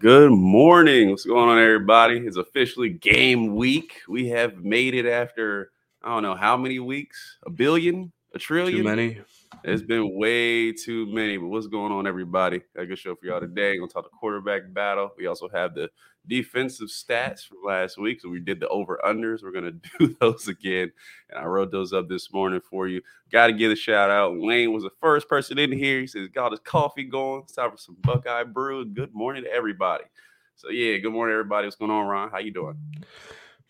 Good morning. What's going on, everybody? It's officially game week. We have made it after I don't know how many weeks, a billion, a trillion. Too many. It's been way too many. But what's going on, everybody? Got a good show for y'all today. Gonna talk the quarterback battle. We also have the defensive stats from last week. So we did the over unders. We're gonna do those again, and I wrote those up this morning for you. Got to give a shout out. Wayne was the first person in here. He says got his coffee going. It's time for some Buckeye brew. Good morning to everybody. So yeah, good morning, everybody. What's going on, Ron? How you doing?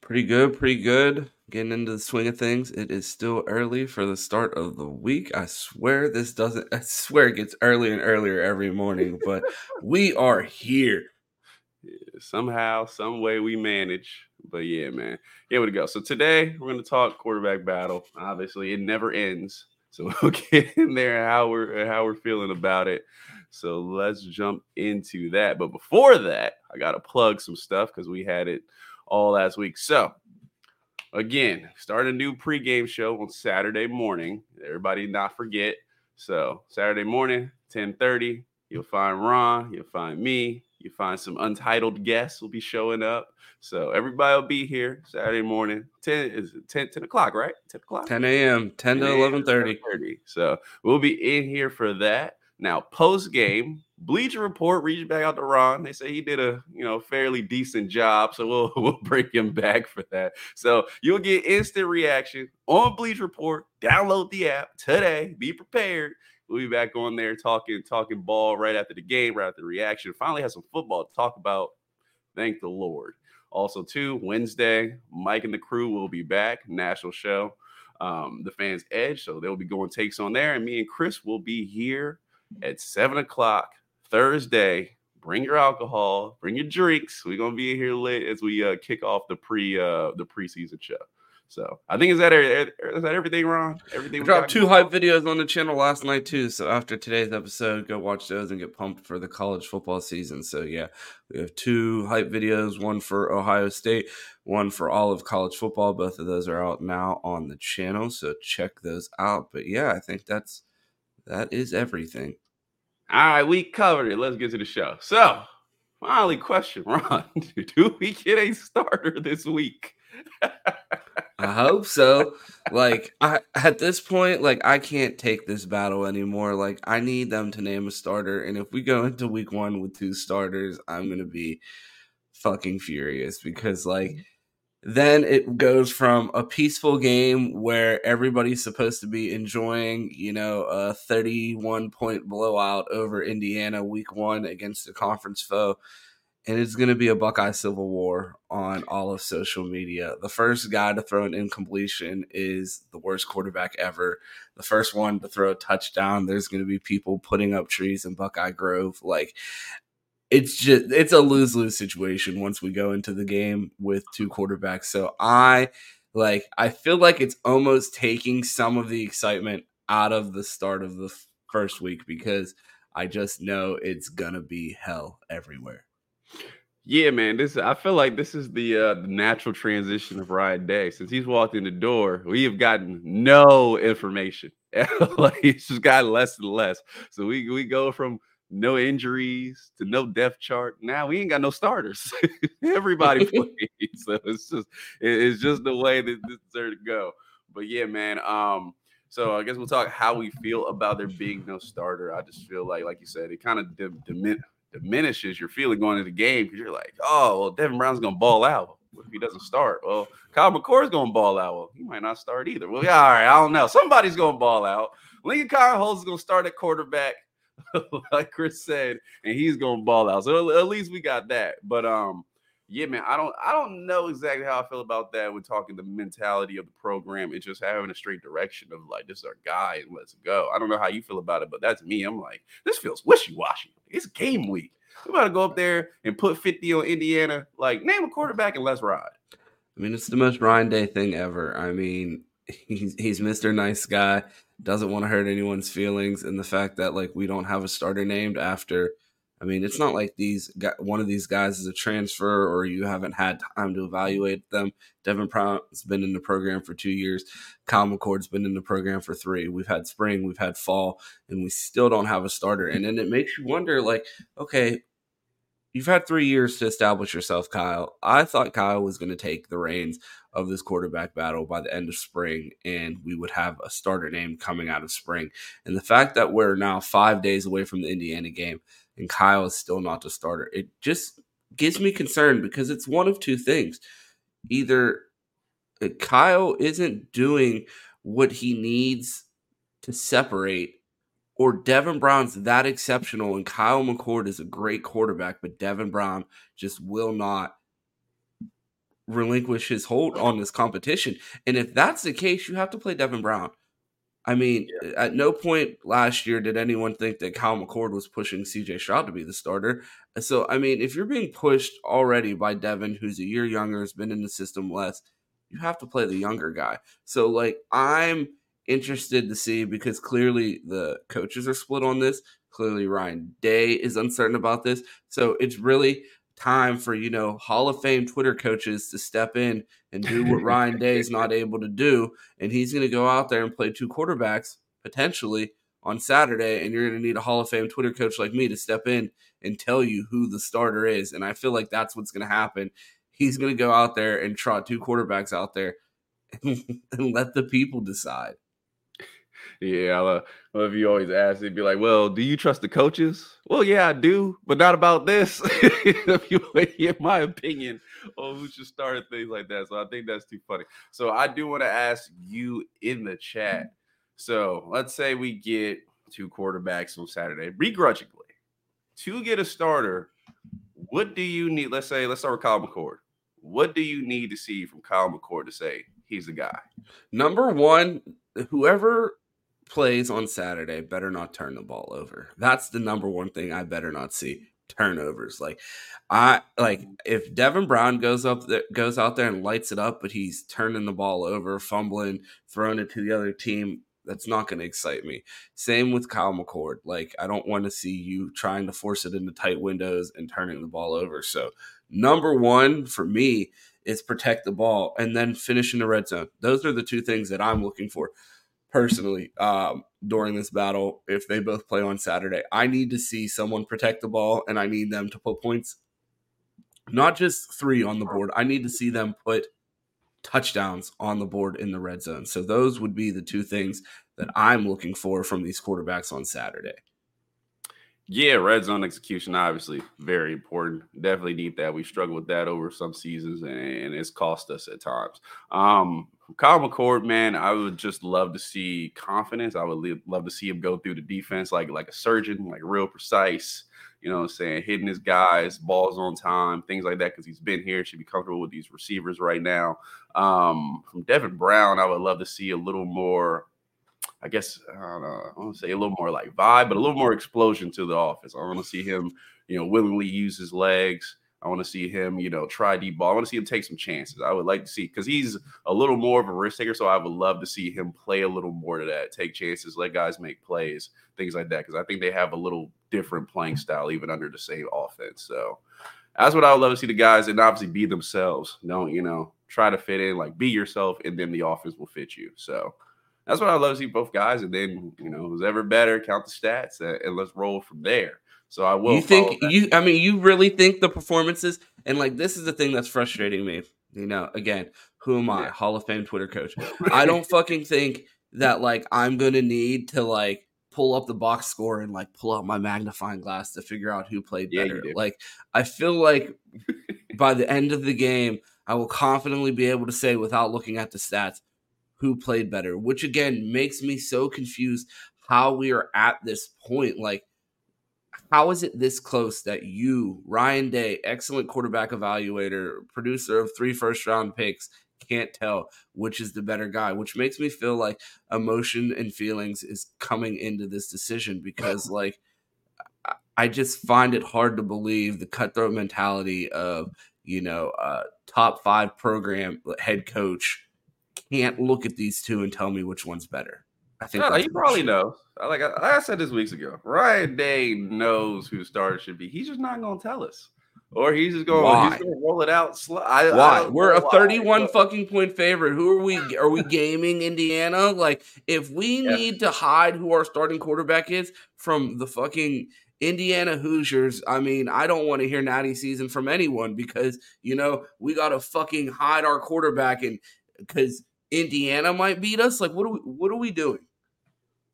Pretty good, pretty good. Getting into the swing of things. It is still early for the start of the week. I swear this doesn't, I swear it gets earlier and earlier every morning, but we are here. Somehow, some way we manage. But yeah, man. Here we go. So today we're gonna talk quarterback battle. Obviously, it never ends. So we'll get in there how we're how we're feeling about it. So let's jump into that. But before that, I gotta plug some stuff because we had it all last week. So again, start a new pregame show on Saturday morning. Everybody not forget. So Saturday morning, 10:30, you'll find Ron, you'll find me, you find some untitled guests will be showing up. So everybody will be here Saturday morning. 10 is 10, 10 o'clock, right? 10 o'clock. 10 a.m. 10 to 11:30. So we'll be in here for that. Now, post game, Bleacher Report reached back out to Ron. They say he did a you know fairly decent job, so we'll we'll bring him back for that. So you'll get instant reaction on Bleacher Report. Download the app today. Be prepared. We'll be back on there talking talking ball right after the game, right after the reaction. Finally, have some football to talk about. Thank the Lord. Also, too Wednesday, Mike and the crew will be back. National show, um, the fans' edge. So they'll be going takes on there, and me and Chris will be here at seven o'clock Thursday. Bring your alcohol, bring your drinks. We're gonna be here late as we uh, kick off the pre uh, the preseason show. So I think is that is that everything, Ron? Everything. We dropped two hype videos on the channel last night too. So after today's episode, go watch those and get pumped for the college football season. So yeah, we have two hype videos, one for Ohio State, one for all of college football. Both of those are out now on the channel, so check those out. But yeah, I think that's that is everything. All right, we covered it. Let's get to the show. So, finally, question, Ron: Do we get a starter this week? I hope so. Like I at this point, like I can't take this battle anymore. Like I need them to name a starter, and if we go into week one with two starters, I'm gonna be fucking furious because like mm-hmm. Then it goes from a peaceful game where everybody's supposed to be enjoying, you know, a 31 point blowout over Indiana week one against a conference foe. And it's going to be a Buckeye Civil War on all of social media. The first guy to throw an incompletion is the worst quarterback ever. The first one to throw a touchdown, there's going to be people putting up trees in Buckeye Grove. Like, it's just it's a lose lose situation once we go into the game with two quarterbacks. So I like I feel like it's almost taking some of the excitement out of the start of the first week because I just know it's gonna be hell everywhere. Yeah, man. This I feel like this is the uh, natural transition of Ryan Day. Since he's walked in the door, we have gotten no information. like just gotten less and less. So we we go from no injuries to no depth chart. Now we ain't got no starters. Everybody plays. So it's just it's just the way that this deserves to go. But yeah, man. Um, so I guess we'll talk how we feel about there being no starter. I just feel like, like you said, it kind of dimin- diminishes your feeling going into the game because you're like, oh, well, Devin Brown's gonna ball out. What if he doesn't start? Well, Kyle McCord's gonna ball out. Well, he might not start either. Well, yeah, all right, I don't know. Somebody's gonna ball out. Lincoln Kienholz is gonna start at quarterback. like Chris said, and he's gonna ball out. So at least we got that. But um, yeah, man, I don't I don't know exactly how I feel about that. We're talking the mentality of the program. It's just having a straight direction of like this is our guy and let's go. I don't know how you feel about it, but that's me. I'm like, this feels wishy-washy. It's game week. We gotta go up there and put 50 on Indiana. Like, name a quarterback and let's ride. I mean, it's the most Ryan Day thing ever. I mean, he's he's Mr. Nice Guy doesn't want to hurt anyone's feelings, and the fact that like we don't have a starter named after. I mean, it's not like these one of these guys is a transfer or you haven't had time to evaluate them. Devin Brown's been in the program for two years. Kyle McCord's been in the program for three. We've had spring, we've had fall, and we still don't have a starter. And then it makes you wonder, like, okay, you've had three years to establish yourself, Kyle. I thought Kyle was going to take the reins of this quarterback battle by the end of spring, and we would have a starter name coming out of spring. And the fact that we're now five days away from the Indiana game and Kyle is still not the starter, it just gives me concern because it's one of two things. Either uh, Kyle isn't doing what he needs to separate or Devin Brown's that exceptional and Kyle McCord is a great quarterback, but Devin Brown just will not relinquish his hold on this competition. And if that's the case, you have to play Devin Brown. I mean, yeah. at no point last year did anyone think that Kyle McCord was pushing CJ Stroud to be the starter. So, I mean, if you're being pushed already by Devin, who's a year younger, has been in the system less, you have to play the younger guy. So, like, I'm interested to see because clearly the coaches are split on this. Clearly, Ryan Day is uncertain about this. So it's really time for, you know, Hall of Fame Twitter coaches to step in and do what Ryan Day is not able to do. And he's going to go out there and play two quarterbacks potentially on Saturday. And you're going to need a Hall of Fame Twitter coach like me to step in and tell you who the starter is. And I feel like that's what's going to happen. He's going to go out there and trot two quarterbacks out there and let the people decide. Yeah, I love, love you always ask. They'd be like, "Well, do you trust the coaches?" Well, yeah, I do, but not about this. if you in my opinion on who should start things like that, so I think that's too funny. So I do want to ask you in the chat. Mm-hmm. So let's say we get two quarterbacks on Saturday, begrudgingly, to get a starter. What do you need? Let's say, let's start with Kyle McCord. What do you need to see from Kyle McCord to say he's the guy? Number one, whoever plays on Saturday better not turn the ball over. That's the number one thing I better not see turnovers. Like I like if Devin Brown goes up there, goes out there and lights it up, but he's turning the ball over, fumbling, throwing it to the other team. That's not going to excite me. Same with Kyle McCord. Like I don't want to see you trying to force it into tight windows and turning the ball over. So number one for me is protect the ball and then finish in the red zone. Those are the two things that I'm looking for personally um, during this battle if they both play on Saturday. I need to see someone protect the ball and I need them to put points, not just three on the board. I need to see them put touchdowns on the board in the red zone. So those would be the two things that I'm looking for from these quarterbacks on Saturday. Yeah, red zone execution obviously very important. Definitely need that. We struggled with that over some seasons, and it's cost us at times. Um, Kyle McCord, man, I would just love to see confidence. I would love to see him go through the defense like like a surgeon, like real precise. You know, what I'm saying hitting his guys, balls on time, things like that. Because he's been here, should be comfortable with these receivers right now. Um, from Devin Brown, I would love to see a little more I guess I don't know. I want to say a little more like vibe, but a little more explosion to the offense. I want to see him, you know, willingly use his legs. I want to see him, you know, try deep ball. I want to see him take some chances. I would like to see because he's a little more of a risk taker. So I would love to see him play a little more to that, take chances, let guys make plays, things like that. Because I think they have a little different playing style, even under the same offense. So that's what I would love to see the guys and obviously be themselves. Don't, you know, try to fit in, like be yourself, and then the offense will fit you. So that's what I love to see both guys. And then, you know, who's ever better, count the stats and, and let's roll from there. So I will. You think you? I mean, you really think the performances and like this is the thing that's frustrating me. You know, again, who am I? Yeah. Hall of Fame Twitter coach. I don't fucking think that like I'm gonna need to like pull up the box score and like pull out my magnifying glass to figure out who played better. Yeah, like I feel like by the end of the game, I will confidently be able to say without looking at the stats who played better, which again makes me so confused how we are at this point. Like, how is it this close that you, Ryan Day, excellent quarterback evaluator, producer of three first round picks, can't tell which is the better guy, which makes me feel like emotion and feelings is coming into this decision because, like, I just find it hard to believe the cutthroat mentality of, you know, a top five program head coach can't look at these two and tell me which one's better. I think no, he probably knows. Like I, I, said this weeks ago, Ryan Day knows who starter should be. He's just not going to tell us, or he's just going to roll it out. Sl- I, why? We're a thirty-one fucking point favorite. Who are we? Are we gaming Indiana? Like, if we yes. need to hide who our starting quarterback is from the fucking Indiana Hoosiers, I mean, I don't want to hear natty season from anyone because, you know, we got to fucking hide our quarterback and because Indiana might beat us. Like, what are we, what are we doing?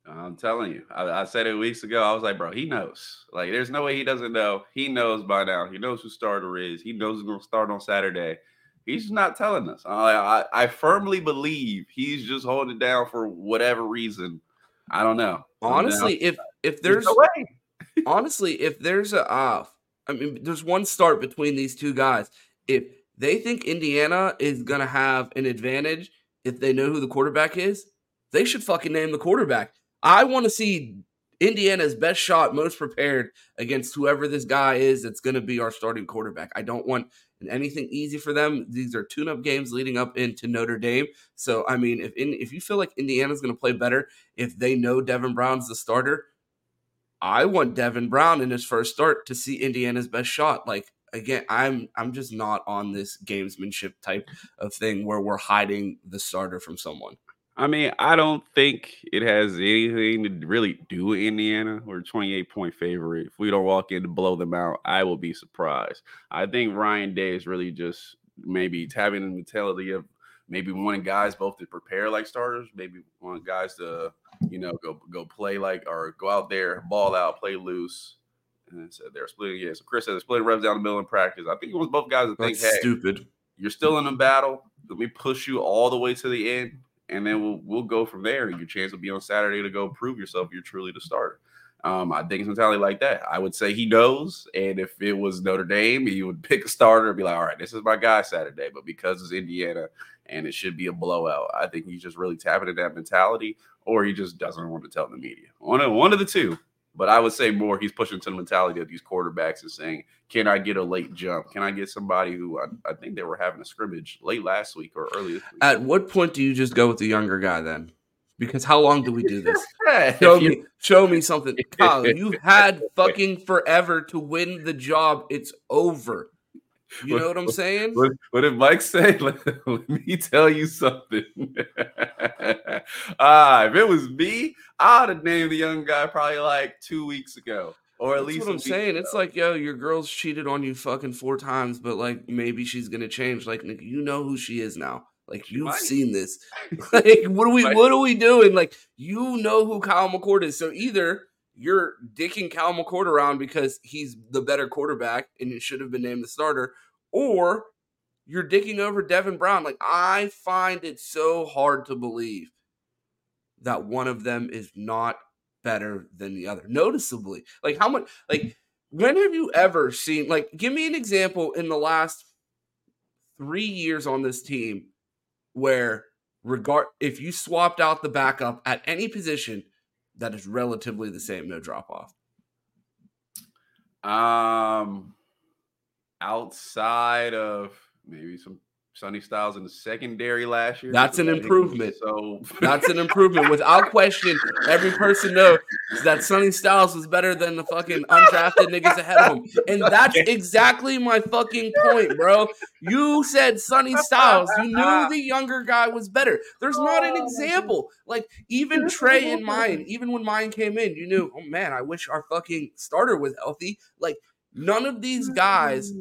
I'm telling you, I, I, said it weeks ago. I was like, bro, he knows. Like, there's no way he doesn't know. He knows by now. He knows who starter is. He knows who's going to start on Saturday. He's just not telling us. I, I, I firmly believe he's just holding it down for whatever reason. I don't know. Honestly, if if there's, there's no honestly, if there's a off, I mean, there's one start between these two guys. If they think Indiana is gonna have an advantage if they know who the quarterback is, they should fucking name the quarterback. I want to see Indiana's best shot, most prepared against whoever this guy is that's going to be our starting quarterback. I don't want anything easy for them. These are tune-up games leading up into Notre Dame. So I mean, if in, if you feel like Indiana's going to play better if they know Devin Brown's the starter, I want Devin Brown in his first start to see Indiana's best shot. Like again, I'm I'm just not on this gamesmanship type of thing where we're hiding the starter from someone. I mean, I don't think it has anything to really do with Indiana. We're 28 point favorite. If we don't walk in to blow them out, I will be surprised. I think Ryan Day is really just maybe having the mentality of maybe wanting guys both to prepare like starters, maybe want guys to, you know, go go play like or go out there, ball out, play loose. And so they're splitting. Yeah, so Chris said they're splitting reps down the middle in practice. I think it was both guys that think, hey, stupid. You're still in a battle. Let me push you all the way to the end and then we'll we'll go from there. Your chance will be on Saturday to go prove yourself. You're truly the starter. Um, I think it's mentality like that. I would say he knows, and if it was Notre Dame, he would pick a starter and be like, "All right, this is my guy Saturday." But because it's Indiana and it should be a blowout, I think he's just really tapping into that mentality, or he just doesn't want to tell the media. One of one of the two. But I would say more he's pushing to the mentality of these quarterbacks and saying, can I get a late jump? Can I get somebody who I, I think they were having a scrimmage late last week or early? At what point do you just go with the younger guy then? Because how long do we do this? show me, show me something. Kyle, you've had fucking forever to win the job. It's over. You know what I'm saying? What, what did Mike say? Let, let me tell you something. ah, if it was me, I'd have named the young guy probably like two weeks ago. Or at That's least what I'm saying. Ago. It's like, yo, your girl's cheated on you fucking four times, but like maybe she's gonna change. Like, you know who she is now. Like you've seen this. like, what are we? What are we doing? Like, you know who Kyle McCord is. So either you're dicking Cal McCord around because he's the better quarterback and it should have been named the starter, or you're dicking over Devin Brown. Like, I find it so hard to believe that one of them is not better than the other, noticeably. Like, how much, like, when have you ever seen, like, give me an example in the last three years on this team where regard if you swapped out the backup at any position that is relatively the same, no drop off? Um, outside of maybe some Sonny Styles in the secondary last year. That's an improvement. So that's an improvement. Without question, every person knows that Sonny Styles was better than the fucking undrafted niggas ahead of him. And that's exactly my fucking point, bro. You said Sonny Styles. You knew the younger guy was better. There's not an example. Like even Trey and Miyan, even when Miyan came in, you knew, oh man, I wish our fucking starter was healthy. Like none of these guys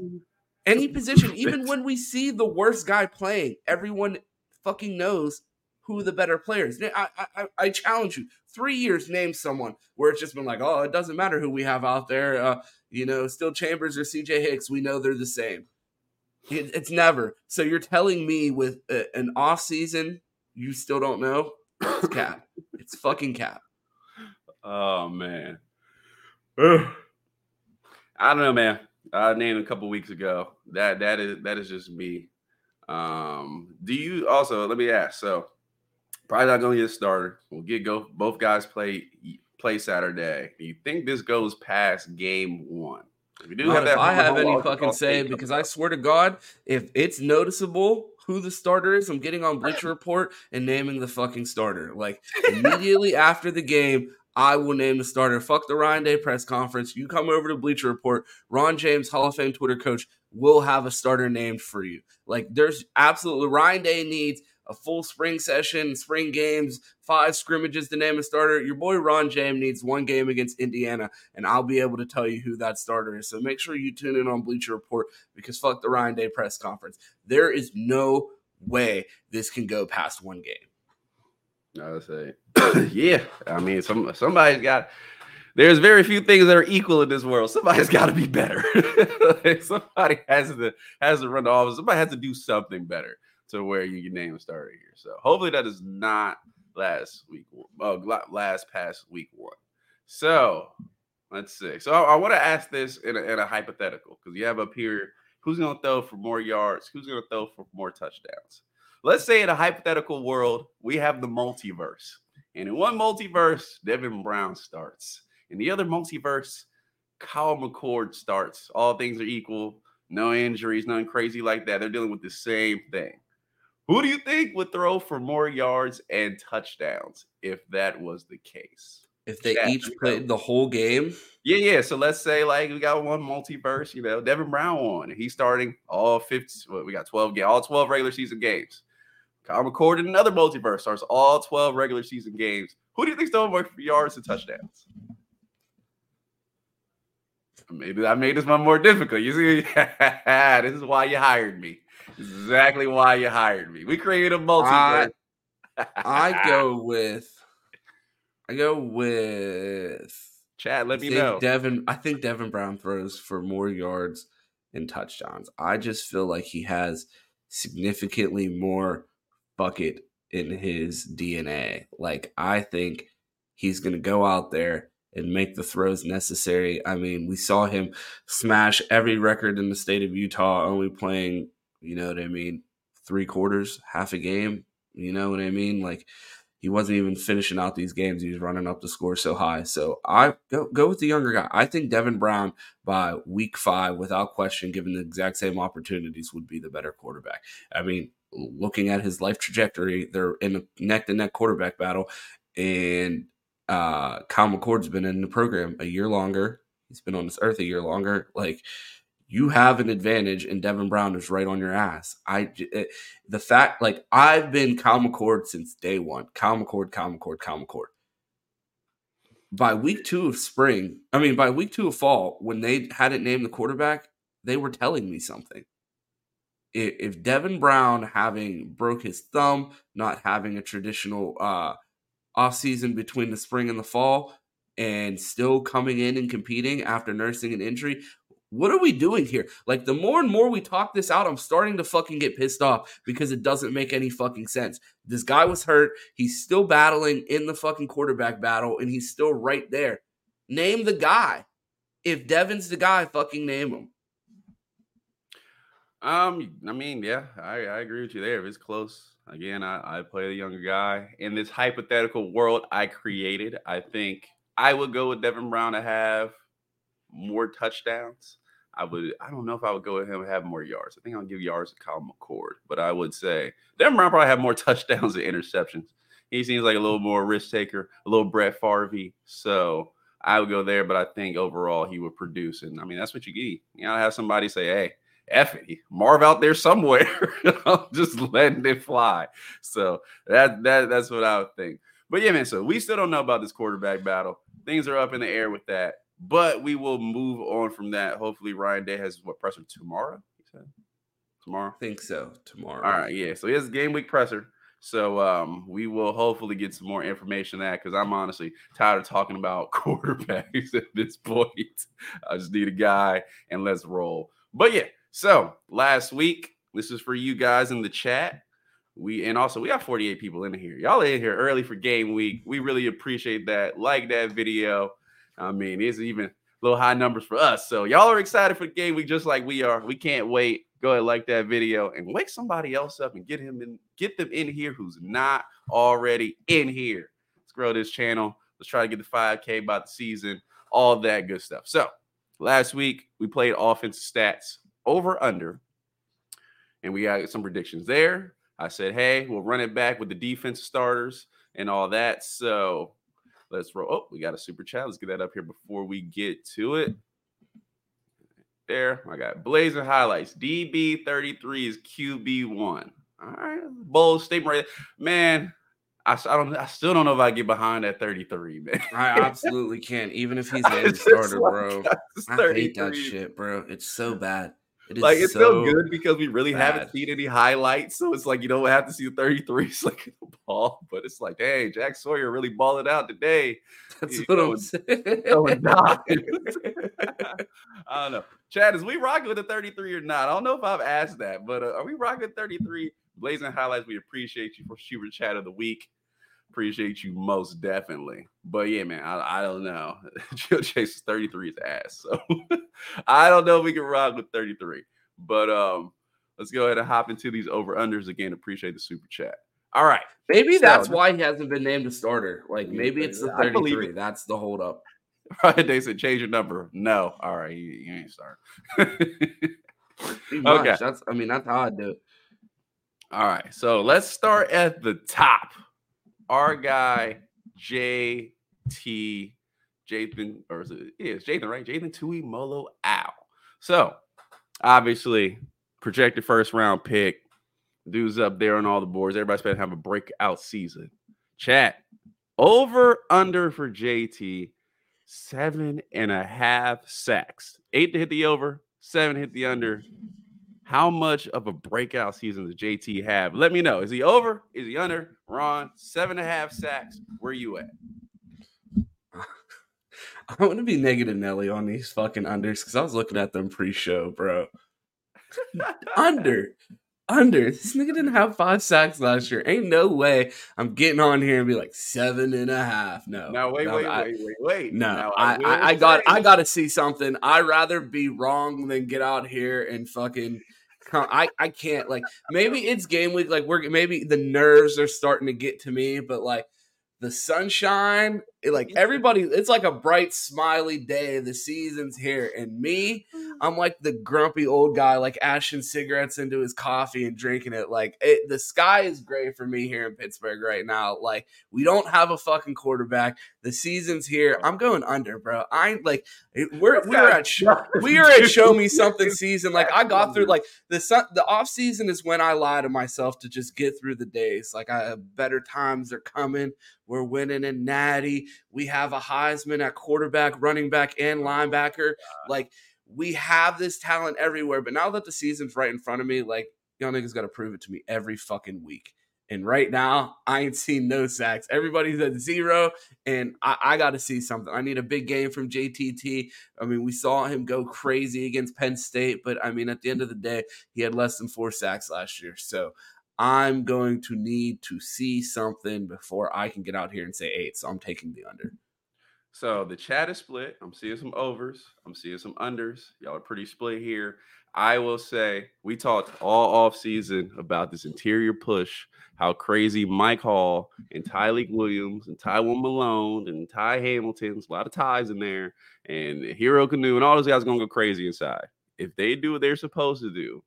any position, even when we see the worst guy playing, everyone fucking knows who the better players. I, I, I challenge you. Three years, name someone where it's just been like, oh, it doesn't matter who we have out there. Uh, you know, Steele Chambers or CJ Hicks, we know they're the same. It, it's never. So you're telling me with a, an off season, you still don't know? It's cap. it's fucking cap. Oh man. I don't know, man. I named a couple weeks ago. That that is that is just me. Um, do you also let me ask? So probably not gonna get a starter. We'll get go. Both guys play play Saturday. Do you think this goes past game one? If you do not have that, I have any fucking say because I swear to God, if it's noticeable who the starter is, I'm getting on Bleacher Report and naming the fucking starter. Like immediately after the game, I will name the starter. Fuck the Ryan Day press conference. You come over to Bleacher Report. Ron James, Hall of Fame Twitter coach, will have a starter named for you. Like there's absolutely Ryan Day needs a full spring session, spring games, five scrimmages to name a starter. Your boy Ron James needs one game against Indiana, and I'll be able to tell you who that starter is. So make sure you tune in on Bleacher Report because fuck the Ryan Day press conference. There is no way this can go past one game. I would say, yeah. I mean, some somebody's got. There's very few things that are equal in this world. Somebody's got to be better. somebody has to has to run the office. Somebody has to do something better to where you can name a starter here. So hopefully that is not last week, uh, last past week one. So let's see. So I, I want to ask this in a, in a hypothetical because you have up here who's going to throw for more yards, who's going to throw for more touchdowns. Let's say in a hypothetical world, we have the multiverse. And in one multiverse, Devin Brown starts. In the other multiverse, Kyle McCord starts. All things are equal, no injuries, nothing crazy like that. They're dealing with the same thing. Who do you think would throw for more yards and touchdowns if that was the case? If they Chat, each played the whole game? Yeah, yeah. So let's say like we got one multiverse, you know, Devin Brown won. He's starting all 50, well, we got 12 games, all 12 regular season games. Kyle McCord in another multiverse starts all 12 regular season games. Who do you think's throwing more yards and touchdowns? Maybe I made this one more difficult. You see, this is why you hired me exactly why you hired me. We created a multiverse. I, I go with. I go with. Chad, let me know. Devin, I think Devin Brown throws for more yards and touchdowns. I just feel like he has significantly more bucket in his DNA. Like I think he's going to go out there and make the throws necessary. I mean, we saw him smash every record in the state of Utah, only playing you know what I mean? Three quarters, half a game. You know what I mean? Like he wasn't even finishing out these games. He was running up the score so high. So I go go with the younger guy. I think Devin Brown by week five, without question, given the exact same opportunities, would be the better quarterback. I mean, looking at his life trajectory, they're in a neck to neck quarterback battle, and uh, Kyle McCord's been in the program a year longer. He's been on this earth a year longer. Like you have an advantage and Devin Brown is right on your ass. I it, eh, the fact like I've been Kyle McCord since day one. Kyle McCord, Kyle McCord, Kyle McCord. By week two of spring, I mean by week two of fall, when they hadn't named the quarterback, they were telling me something. If Devin Brown having broke his thumb, not having a traditional uh offseason between the spring and the fall, and still coming in and competing after nursing an injury, what are we doing here? Like the more and more we talk this out, I'm starting to fucking get pissed off because it doesn't make any fucking sense. This guy was hurt. He's still battling in the fucking quarterback battle and he's still right there. Name the guy. If Devin's the guy, fucking name him. Um, I mean, yeah, I, I agree with you there. If it's close, again, I, I play the younger guy. In this hypothetical world I created, I think I would go with Devin Brown to have more touchdowns. I would. I don't know if I would go with him and have more yards. I think I'll give yards to Kyle McCord, but I would say Devin Brown probably have more touchdowns than interceptions. He seems like a little more risk taker, a little Brett Favre. So I would go there, but I think overall he would produce. And I mean, that's what you get. You know, have somebody say, "Hey, It, Marv out there somewhere, just letting it fly." So that that that's what I would think. But yeah, man. So we still don't know about this quarterback battle. Things are up in the air with that. But we will move on from that. Hopefully, Ryan Day has what presser tomorrow? Tomorrow. I think so. Tomorrow. All right, yeah. So he has game week presser. So um, we will hopefully get some more information on that because I'm honestly tired of talking about quarterbacks at this point. I just need a guy and let's roll. But yeah, so last week, this is for you guys in the chat. We and also we got 48 people in here. Y'all in here early for game week. We really appreciate that. Like that video. I mean, it's even a little high numbers for us. So y'all are excited for the game week just like we are. We can't wait. Go ahead, like that video and wake somebody else up and get him in, get them in here who's not already in here. Let's grow this channel. Let's try to get the 5K by the season, all that good stuff. So last week we played offensive stats over under, and we got some predictions there. I said, hey, we'll run it back with the defense starters and all that. So Let's roll. Oh, we got a super chat. Let's get that up here before we get to it. There, I got blazing highlights. DB33 is QB1. All right, bold statement, right? Man, I, I don't. I still don't know if I get behind that 33, man. I absolutely can't. Even if he's named starter, like, bro. I hate that shit, bro. It's so bad. It like it's so, good because we really bad. haven't seen any highlights, so it's like you don't have to see the 33s like the ball, but it's like, hey, Jack Sawyer really balling out today. That's what I'm saying. I don't know. Chad, is we rocking with the 33 or not? I don't know if I've asked that, but uh, are we rocking 33? Blazing highlights. We appreciate you for super chat of the week. Appreciate you most definitely. But yeah, man, I, I don't know. Joe Chase is 33 is ass. So I don't know if we can rock with 33. But um, let's go ahead and hop into these over unders again. Appreciate the super chat. All right. Maybe so, that's why he hasn't been named a starter. Like maybe it's the 33. It. That's the holdup. Right. They said change your number. No. All right. You, you ain't start. okay. That's I mean, that's how I do it. All right. So let's start at the top our guy JT Jathan, or is it? Yeah, Jathan, right? Jathan Tuimoloau Ao. So obviously, projected first round pick. Dude's up there on all the boards. Everybody's going to have a breakout season. Chat over under for JT seven and a half sacks. Eight to hit the over, seven hit the under. How much of a breakout season does JT have? Let me know. Is he over? Is he under? Ron, seven and a half sacks. Where you at? I want to be negative Nelly on these fucking unders because I was looking at them pre-show, bro. under, under. This nigga didn't have five sacks last year. Ain't no way I'm getting on here and be like seven and a half. No. No, wait, no, wait, I, wait, wait, wait. No, now, I, I, I got I got to see something. I'd rather be wrong than get out here and fucking I, I can't like maybe it's game week like we're maybe the nerves are starting to get to me but like the sunshine it, like everybody it's like a bright smiley day the season's here. And me i'm like the grumpy old guy like ashing cigarettes into his coffee and drinking it. Like it, the sky is gray for me here in pittsburgh right now. Like we don't have a fucking quarterback. The season's here. I'm going under bro. I like we're we're at we are at show me something season. Like i got through like the sun the off season is when i lie to myself to just get through the days. Like i better times are coming. We're winning in natty we have a Heisman at quarterback, running back, and linebacker. Like we have this talent everywhere. But now that the season's right in front of me, like y'all niggas got to prove it to me every fucking week. And right now, I ain't seen no sacks. Everybody's at zero, and I, I got to see something. I need a big game from JTT. I mean, we saw him go crazy against Penn State, but I mean, at the end of the day, he had less than four sacks last year. So I'm going to need to see something before I can get out here and say eight. So I'm taking the under. So the chat is split. I'm seeing some overs. I'm seeing some unders. Y'all are pretty split here. I will say we talked all off season about this interior push, how crazy Mike Hall and Tyleik Williams and Tywone Malone and Ty Hamilton's a lot of ties in there, and Hero Kanu and all those guys gonna go crazy inside. If they do what they're supposed to do,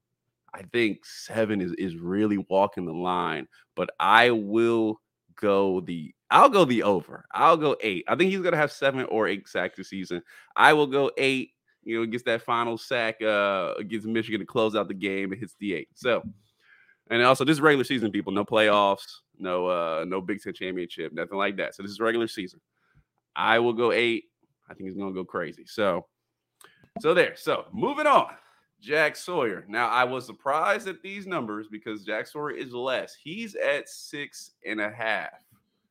I think seven is is really walking the line, but I will go the I'll go the over. I'll go eight. I think he's gonna have seven or eight sacks this season. I will go eight. You know, gets that final sack uh against Michigan to close out the game. and hits the eight. So, and also this is regular season, people. No playoffs, no uh no Big Ten championship, nothing like that. So this is regular season. I will go eight. I think he's gonna go crazy. So, so there. So moving on. Jack Sawyer. Now, I was surprised at these numbers because Jack Sawyer is less. He's at six and a half.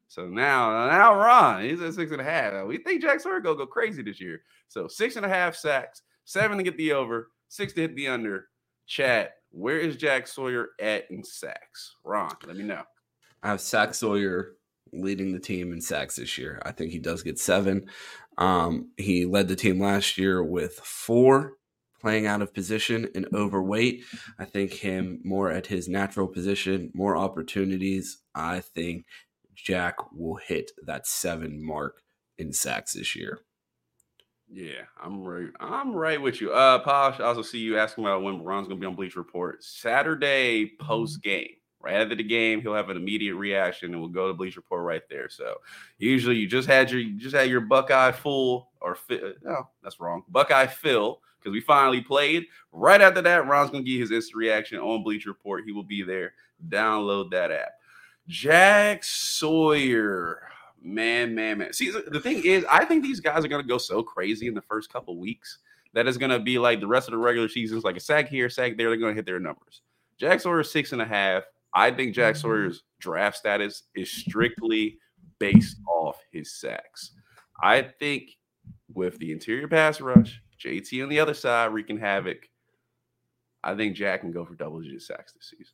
So now, now Ron, he's at six and a half. We think Jack Sawyer go go crazy this year. So six and a half sacks, seven to get the over, six to hit the under. Chat, where is Jack Sawyer at in sacks? Ron, let me know. I have Sack Sawyer leading the team in sacks this year. I think he does get seven. Um, he led the team last year with four playing out of position and overweight. I think him more at his natural position, more opportunities. I think Jack will hit that seven mark in sacks this year. Yeah, I'm right. I'm right with you. Uh, Posh, I also see you asking about when Ron's gonna be on Bleach Report Saturday post game. Right after the game, he'll have an immediate reaction, and we'll go to Bleach Report right there. So usually, you just had your you just had your Buckeye full or fi- no, that's wrong. Buckeye fill because we finally played. Right after that, Ron's gonna give his instant reaction on Bleach Report. He will be there. Download that app. Jack Sawyer. Man, man, man. See, the thing is, I think these guys are to go so crazy in the first couple weeks that is going to be like the rest of the regular seasons, like a sack here, sack there. They're to hit their numbers. Jack Sawyer six and a half. I think Jack mm-hmm. Sawyer's draft status is strictly based off his sacks. I think with the interior pass rush, JT on the other side wreaking havoc, I think Jack can go for double digit sacks this season.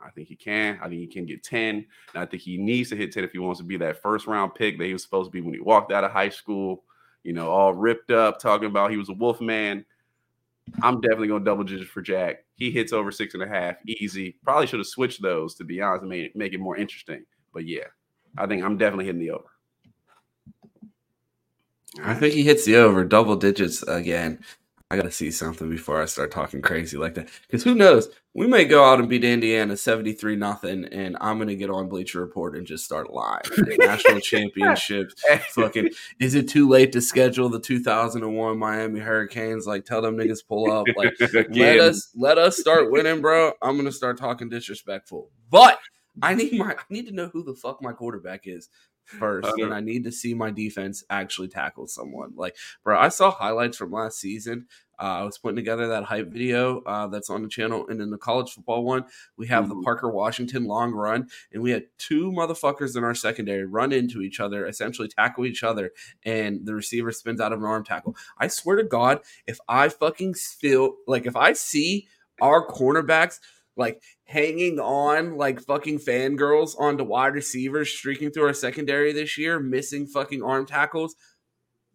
I think he can. I think he can get 10. And I think he needs to hit 10 if he wants to be that first round pick that he was supposed to be when he walked out of high school, you know, all ripped up, talking about he was a wolf man. I'm definitely going to double digit for Jack. He hits over six and a half, easy. Probably should have switched those to be honest, and make it, make it more interesting. But yeah, I think I'm definitely hitting the over. I think he hits the over double digits again. I got to see something before I start talking crazy like that. Because who knows? We may go out and beat Indiana 73 nothing, and I'm going to get on Bleacher Report and just start lying. National championships. fucking, is it too late to schedule the 2001 Miami Hurricanes? Like, tell them niggas pull up. Like, let us let us start winning, bro. I'm going to start talking disrespectful. But I need my I need to know who the fuck my quarterback is first, and I need to see my defense actually tackle someone. Like, bro, I saw highlights from last season. Uh, I was putting together that hype video uh, that's on the channel, and in the college football one, we have mm-hmm. the Parker Washington long run, and we had two motherfuckers in our secondary run into each other, essentially tackle each other, and the receiver spins out of an arm tackle. I swear to God, if I fucking feel like if I see our cornerbacks like hanging on like fucking fangirls onto wide receivers streaking through our secondary this year, missing fucking arm tackles,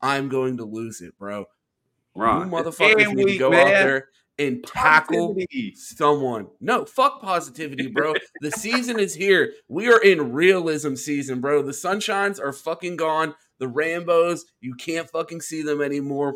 I'm going to lose it, bro. Right. You motherfuckers need to go man. out there and tackle positivity. someone. No, fuck positivity, bro. the season is here. We are in realism season, bro. The sunshines are fucking gone. The rainbows, you can't fucking see them anymore.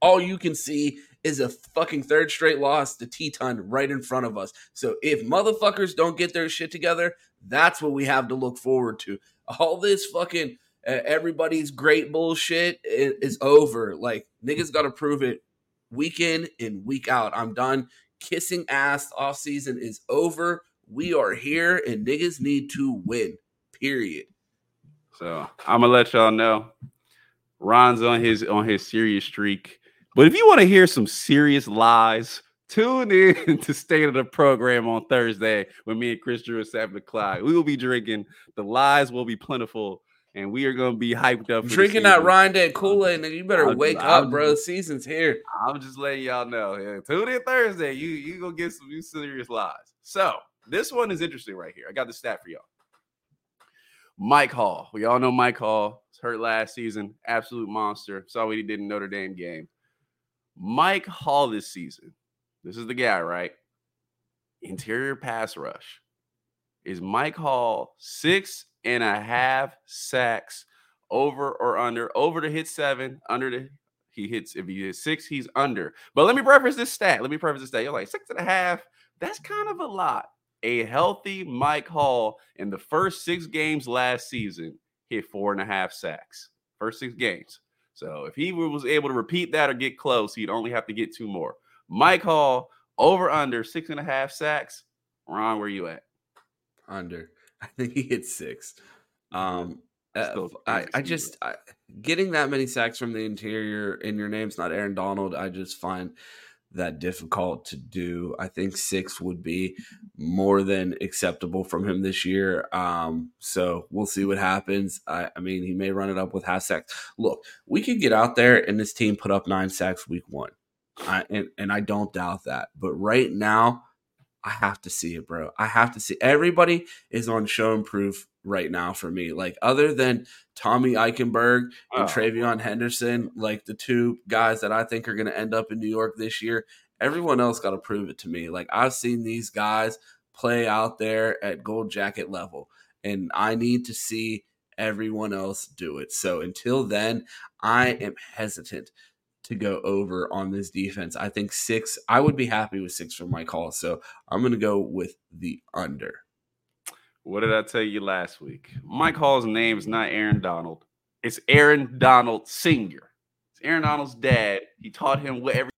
All you can see is a fucking third straight loss to Teton right in front of us. So if motherfuckers don't get their shit together, that's what we have to look forward to. All this fucking uh, everybody's great bullshit is, is over. Like niggas got to prove it week in and week out. I'm done kissing ass. Off season is over. We are here, and niggas need to win. Period. So I'm gonna let y'all know. Ron's on his on his serious streak. But if you want to hear some serious lies, tune in to State of the Program on Thursday with me and Chris Drew at 7 o'clock. We will be drinking. The lies will be plentiful. And we are going to be hyped up. Drinking that Ryan Day Kool Aid, and you better I'm wake just, up, I'm bro. Just, season's here. I'm just letting y'all know. Yeah, tune in Thursday. You you gonna get some serious lies. So this one is interesting right here. I got the stat for y'all. Mike Hall. We all know Mike Hall. Was hurt last season. Absolute monster. Saw what he did in Notre Dame game. Mike Hall this season. This is the guy, right? Interior pass rush. Is Mike Hall six and a half sacks over or under? Over to hit seven, under the he hits if he hits six, he's under. But let me preface this stat. Let me preface this stat. You're like six and a half. That's kind of a lot. A healthy Mike Hall in the first six games last season hit four and a half sacks. First six games. So if he was able to repeat that or get close, he'd only have to get two more. Mike Hall over under six and a half sacks. Ron, where you at? Under. I think he hit six. Um, uh, I, I just I, getting that many sacks from the interior in your name's not Aaron Donald. I just find that difficult to do. I think six would be more than acceptable from him this year. Um, so we'll see what happens. I, I, mean, he may run it up with half sacks. Look, we could get out there and this team put up nine sacks week one. I, and, and I don't doubt that. But right now, I have to see it, bro. I have to see. Everybody is on show and proof right now for me. Like other than Tommy Eichenberg and ah. oh. TreVeyon Henderson, like the two guys that I think are going to end up in New York this year, everyone else got to prove it to me. Like I've seen these guys play out there at gold jacket level, and I need to see everyone else do it. So until then, I am hesitant to go over on this defense. I think six, I would be happy with six for my call. So I'm going to go with the under. What did I tell you last week? Mike Hall's name is not Aaron Donald. It's Aaron Donald Sr. It's Aaron Donald's dad. He taught him what every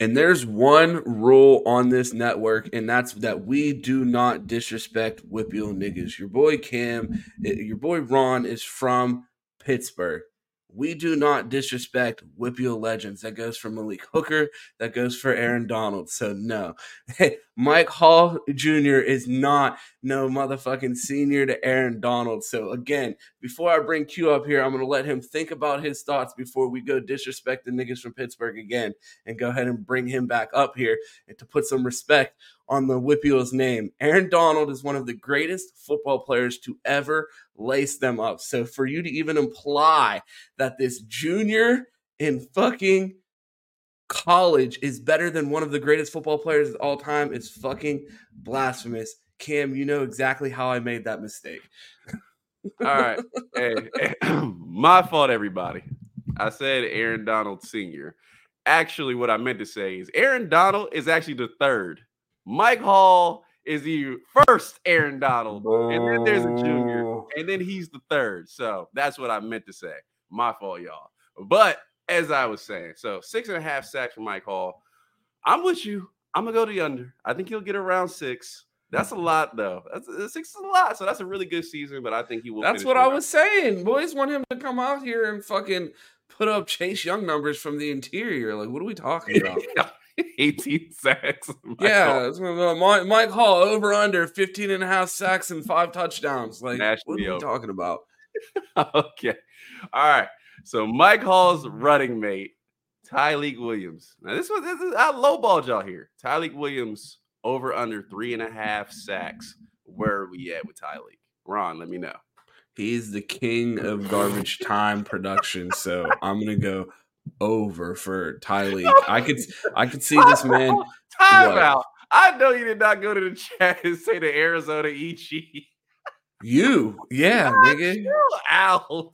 And there's one rule on this network, and that's that we do not disrespect WPIAL niggas. Your boy Cam, eh, your boy Ron is from Pittsburgh we do not disrespect WPIAL legends. That goes for Malik Hooker. That goes for Aaron Donald. So no, Mike Hall Jr. is not no motherfucking senior to Aaron Donald. So again, before I bring Q up here, I'm gonna let him think about his thoughts before we go disrespect the niggas from Pittsburgh again, and go ahead and bring him back up here and to put some respect on the WPIAL's name. Aaron Donald is one of the greatest football players to ever lace them up. So for you to even imply that this junior in fucking college is better than one of the greatest football players of all time is fucking blasphemous. Cam, you know exactly how I made that mistake. all right. Hey, hey, my fault, everybody. I said Aaron Donald Sr. Actually, what I meant to say is Aaron Donald is actually the third Mike Hall is the first Aaron Donald, and then there's a junior, and then he's the third. So that's what I meant to say. My fault, y'all. But as I was saying, so six and a half sacks for Mike Hall. I'm with you. I'm gonna go to the under. I think he'll get around six. That's a lot, though. That's uh, six is a lot. So that's a really good season. But I think he will. That's what I was saying. Boys want him to come out here and fucking put up Chase Young numbers from the interior. Like, what are we talking about? 18 sacks. yeah, Mike, Mike Hall over under 15 and a half sacks and five touchdowns. Like, what are you talking about? okay. All right. So Mike Hall's running mate, Tyleik Williams. Now this was this is I lowballed y'all here. Tyleik Williams over under three and a half sacks. Where are we at with Tyleik? Ron, let me know. He's the king of garbage time production. So I'm gonna go over for Tyleik. I could I could see this man. Time out. I know you did not go to the chat and say the Arizona EG. You, yeah, nigga. Chill out.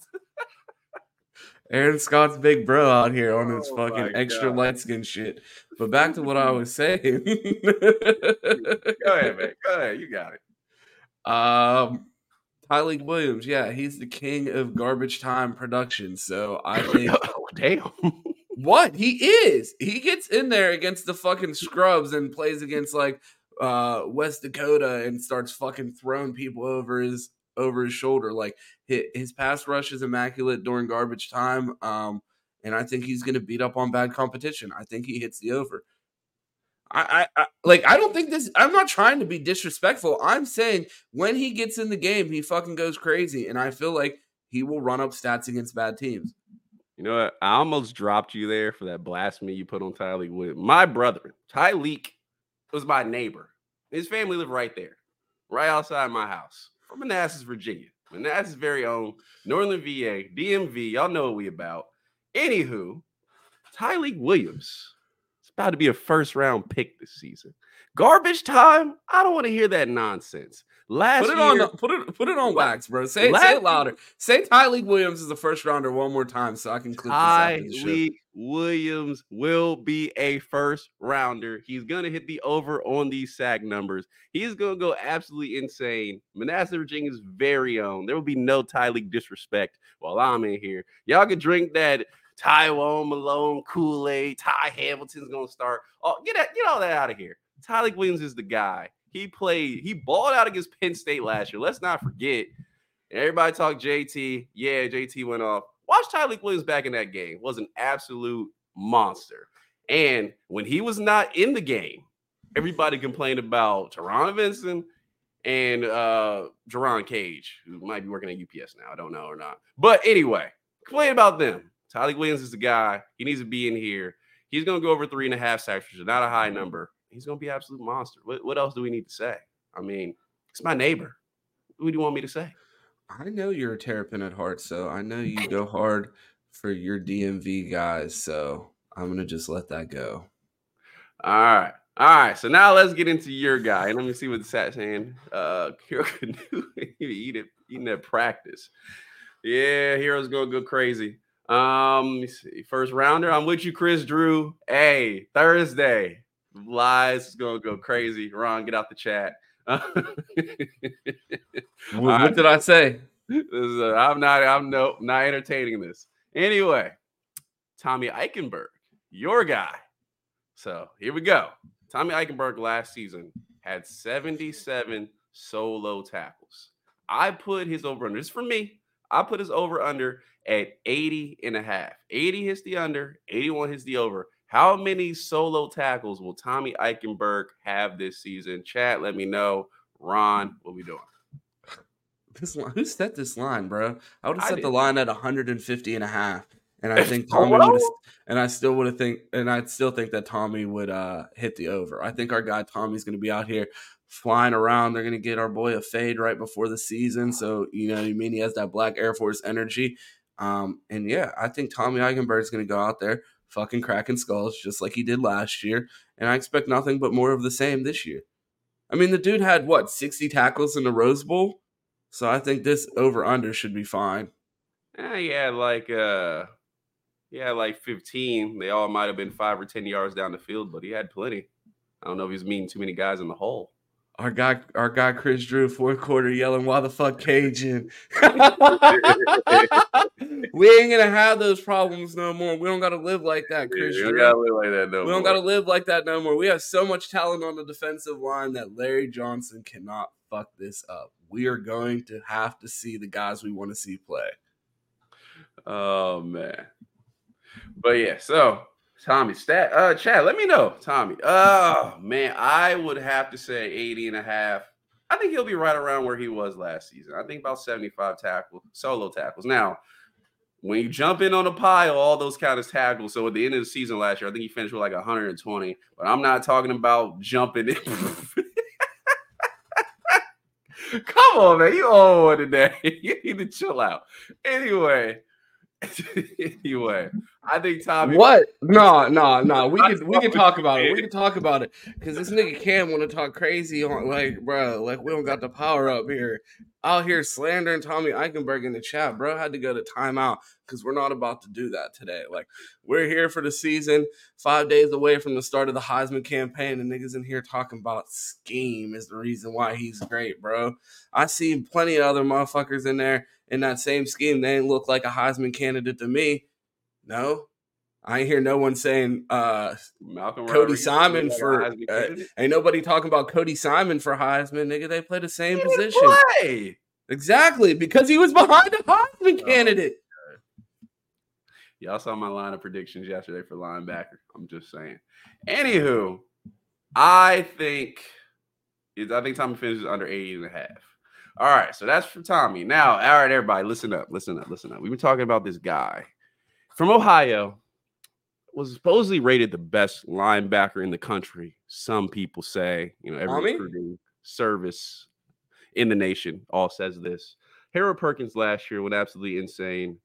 Aaron Scott's big bro out here on his oh fucking extra light skin shit. But back to what I was saying. go ahead, man. Go ahead. You got it. Um Tyleik Williams, yeah, he's the king of garbage time production. So I think, oh, damn, what he is, he gets in there against the fucking scrubs and plays against like uh West Dakota and starts fucking throwing people over his over his shoulder. Like his, his pass rush is immaculate during garbage time. Um, and I think he's gonna beat up on bad competition. I think he hits the over. I, I, like I don't think this I'm not trying to be disrespectful. I'm saying when he gets in the game, he fucking goes crazy. And I feel like he will run up stats against bad teams. You know what? I almost dropped you there for that blasphemy you put on Tyleik with my brother. Ty Tyleik was my neighbor. His family lived right there, right outside my house. From Manassas, Virginia. Manassas very own Northern VA, DMV. Y'all know what we about. Anywho, Tyleik Williams about to be a first round pick this season. Garbage time. I don't want to hear that nonsense. Last put it year, on put it put it on wax, bro. Say, say it louder. Say Tyleik Williams is the first rounder one more time so I can clip Tyleik Williams will be a first rounder. He's gonna hit the over on these sack numbers. He's gonna go absolutely insane. Manassas, Virginia's very own. There will be no Tyleik disrespect while I'm in here. Y'all can drink that Tywone Malone, Kool Aid, Ty Hamilton's gonna start. Oh, get that, get all that out of here. Tyleik Williams is the guy. He played, he balled out against Penn State last year. Let's not forget. Everybody talk JT. Yeah, JT went off. Watch Tyleik Williams back in that game. Was an absolute monster. And when he was not in the game, everybody complained about Taron Vincent and uh Jerron Cage, who might be working at UPS now. I don't know or not. But anyway, complain about them. Tyleik Williams is the guy. He needs to be in here. He's going to go over three and a half sacks, which is not a high number. He's going to be an absolute monster. What, what else do we need to say? I mean, it's my neighbor. What do you want me to say? I know you're a terrapin at heart, so I know you go hard for your DMV guys. So I'm gonna just let that go. All right. All right. So now let's get into your guy. And let me see what the sat saying. Uh Hero Kanu eat it eating at practice. Yeah, Hero's gonna go crazy. Um, first rounder. I'm with you, Chris Drew. Hey, Thursday. Lies is gonna go crazy. Ron, get out the chat. what, what did I say? Is, uh, I'm not. I'm no not entertaining this. Anyway, Tommy Eichenberg, your guy, So here we go. Tommy Eichenberg last season had 77 solo tackles. I put his over under. This for me. I put his over under at 80 and a half. 80 hits the under, 81 hits the over. How many solo tackles will Tommy Eichenberg have this season? Chat, let me know. Ron, what we doing? This line, who set this line, bro? I would have set the line at 150 and a half. And I think Tommy would and I still would have think and I still think that Tommy would uh hit the over. I think our guy Tommy's gonna be out here flying around. They're gonna get our boy a fade right before the season. So, you know, I mean he has that black Air Force energy. Um, and yeah, I think Tommy Eichenberg's gonna go out there, fucking cracking skulls just like he did last year. And I expect nothing but more of the same this year. I mean, the dude had what, 60 tackles in the Rose Bowl? So I think this over under should be fine. Eh, yeah, like uh yeah, like 15. They all might have been five or 10 yards down the field, but he had plenty. I don't know if he's meeting too many guys in the hole. Our guy, our guy Chris Drew, fourth quarter yelling, "Why the fuck Cajun?" we ain't gonna have those problems no more. We don't gotta live like that, Chris. Yeah, we don't gotta live like that no We don't gotta live like that no more. We have so much talent on the defensive line that Larry Johnson cannot fuck this up. We are going to have to see the guys we want to see play. Oh man. But yeah, so Tommy, stat, uh, Chad, let me know, Tommy. Oh man, I would have to say 80 and a half. I think he'll be right around where he was last season. I think about 75 tackles, solo tackles. Now, when you jump in on a pile, all those kind of tackles. So at the end of the season last year, I think he finished with like 120. But I'm not talking about jumping in. Come on, man. You one today. you need to chill out. Anyway, anyway, I think Tommy. What? No, no, no. We can we can talk about it. We can talk about it because this nigga Cam want to talk crazy on like, bro. Like we don't got the power up here. Out here slandering Tommy Eichenberg in the chat, bro. Had to go to timeout because we're not about to do that today. Like we're here for the season, five days away from the start of the Heisman campaign, and niggas in here talking about scheme is the reason why he's great, bro. I see plenty of other motherfuckers in there in that same scheme. They ain't look like a Heisman candidate to me. No, I ain't hear no one saying uh, Malcolm Cody Simon for. Uh, ain't nobody talking about Cody Simon for Heisman, nigga. They play the same position. Play. Exactly because he was behind a Heisman oh, candidate. Y'all saw my line of predictions yesterday for linebacker. I'm just saying. Anywho, I think I think Tommy finishes under 80 and a half. All right, so that's for Tommy. Now, all right, everybody, listen up, listen up, listen up. We've been talking about this guy from Ohio, was supposedly rated the best linebacker in the country. Some people say, you know, every recruiting service in the nation all says this. Harold Perkins last year went absolutely insane.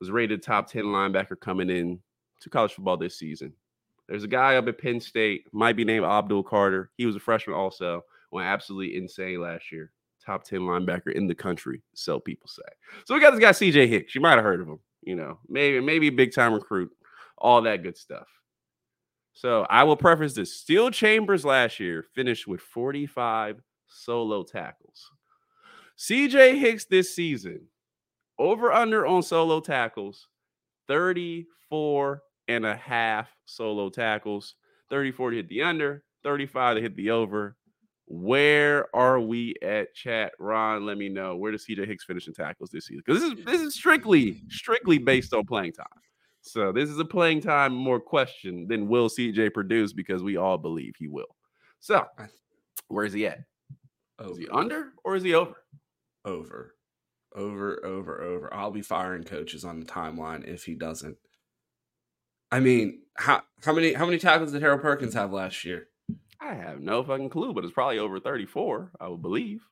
Was rated top 10 linebacker coming in to college football this season. There's a guy up at Penn State, might be named Abdul Carter. He was a freshman also, went absolutely insane last year top 10 linebacker in the country, so people say. So we got this guy, CJ Hicks. You might have heard of him, you know, maybe, maybe big time recruit, all that good stuff. So I will preface this. Steele Chambers last year finished with 45 solo tackles. CJ Hicks this season, over under on solo tackles, 34 and a half solo tackles, 34 to hit the under, 35 to hit the over. Where are we at chat? Ron, let me know. Where does CJ Hicks finish in tackles this season? Because this is this is strictly strictly based on playing time. So this is a playing time more question than will CJ produce because we all believe he will. So where is he at? Over. Is he under or is he over? Over. Over, over, over. I'll be firing coaches on the timeline if he doesn't. I mean, how how many how many tackles did Harold Perkins have last year? I have no fucking clue, but it's probably over 34, I would believe.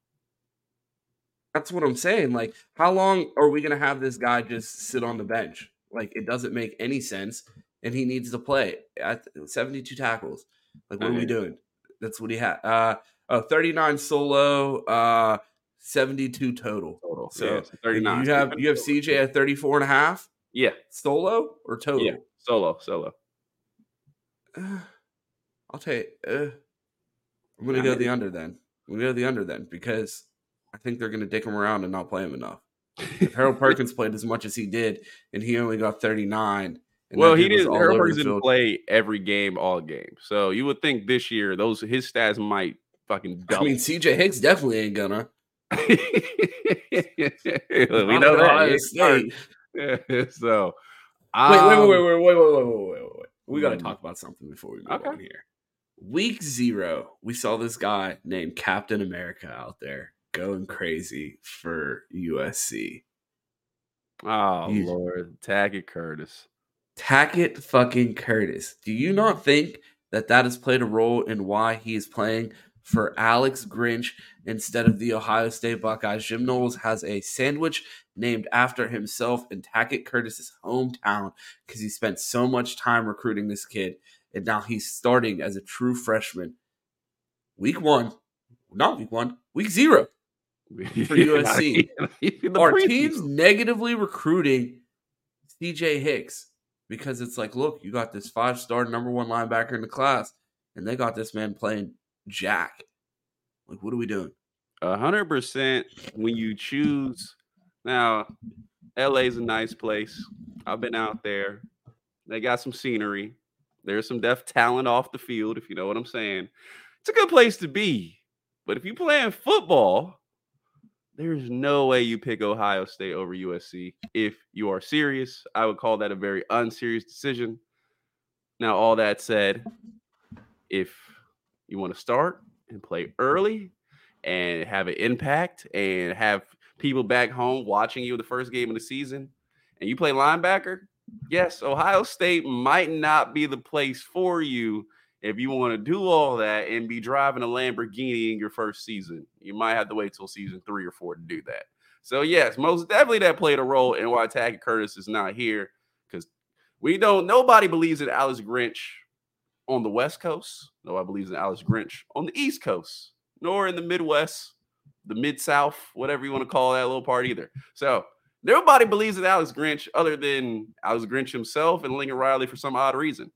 That's what I'm saying. Like, how long are we going to have this guy just sit on the bench? Like, it doesn't make any sense. And he needs to play at 72 tackles. Like, what are we doing? That's what he had. Uh, oh, 39 solo, uh, 72 total. Total. So yeah, 39. You have you have CJ at 34 and a half? Yeah. Solo or total? Yeah. Solo, solo. I'll take. Uh, I'm gonna go the under then. I'm gonna go the under then because I think they're gonna dick him around and not play him enough. If Harold Perkins played as much as he did and he only got 39, And well, he didn't. Harold Perkins didn't play every game, all game. So you would think this year those his stats might fucking I mean, CJ Hicks definitely ain't gonna. we know that. Ohio He State. started. so Wait, wait, um, wait, wait, wait, wait, wait, wait, wait, wait. We got to Mm. talk about something before we move Okay. on here. Week zero, we saw this guy named Captain America out there going crazy for USC. Oh You- Lord, Tackett Curtis. Tackett fucking Curtis. Do you not think that that has played a role in why he is playing for Alex Grinch instead of the Ohio State Buckeyes? Jim Knowles has a sandwich named after himself in Tackett Curtis's hometown because he spent so much time recruiting this kid, and now he's starting as a true freshman. Week one, not week one, week zero. For USC. Our team's negatively recruiting CJ Hicks because it's like, look, you got this five star number one linebacker in the class, and they got this man playing Jack. Like, what are we doing? A hundred percent when you choose now LA's a nice place. I've been out there. They got some scenery. There's some def talent off the field, if you know what I'm saying. It's a good place to be. But if you're playing football, there's no way you pick Ohio State over USC. If you are serious, I would call that a very unserious decision. Now, all that said, if you want to start and play early and have an impact and have people back home watching you the first game of the season and you play linebacker, yes, Ohio State might not be the place for you if you want to do all that and be driving a Lamborghini in your first season. You might have to wait till season three or four to do that. So, yes, most definitely that played a role in why Tackett Curtis is not here because we don't, nobody believes in Alex Grinch on the West Coast. Nobody believes in Alex Grinch on the East Coast, nor in the Midwest, the Mid South, whatever you want to call that little part either. So nobody believes in Alex Grinch other than Alex Grinch himself and Lincoln Riley for some odd reason.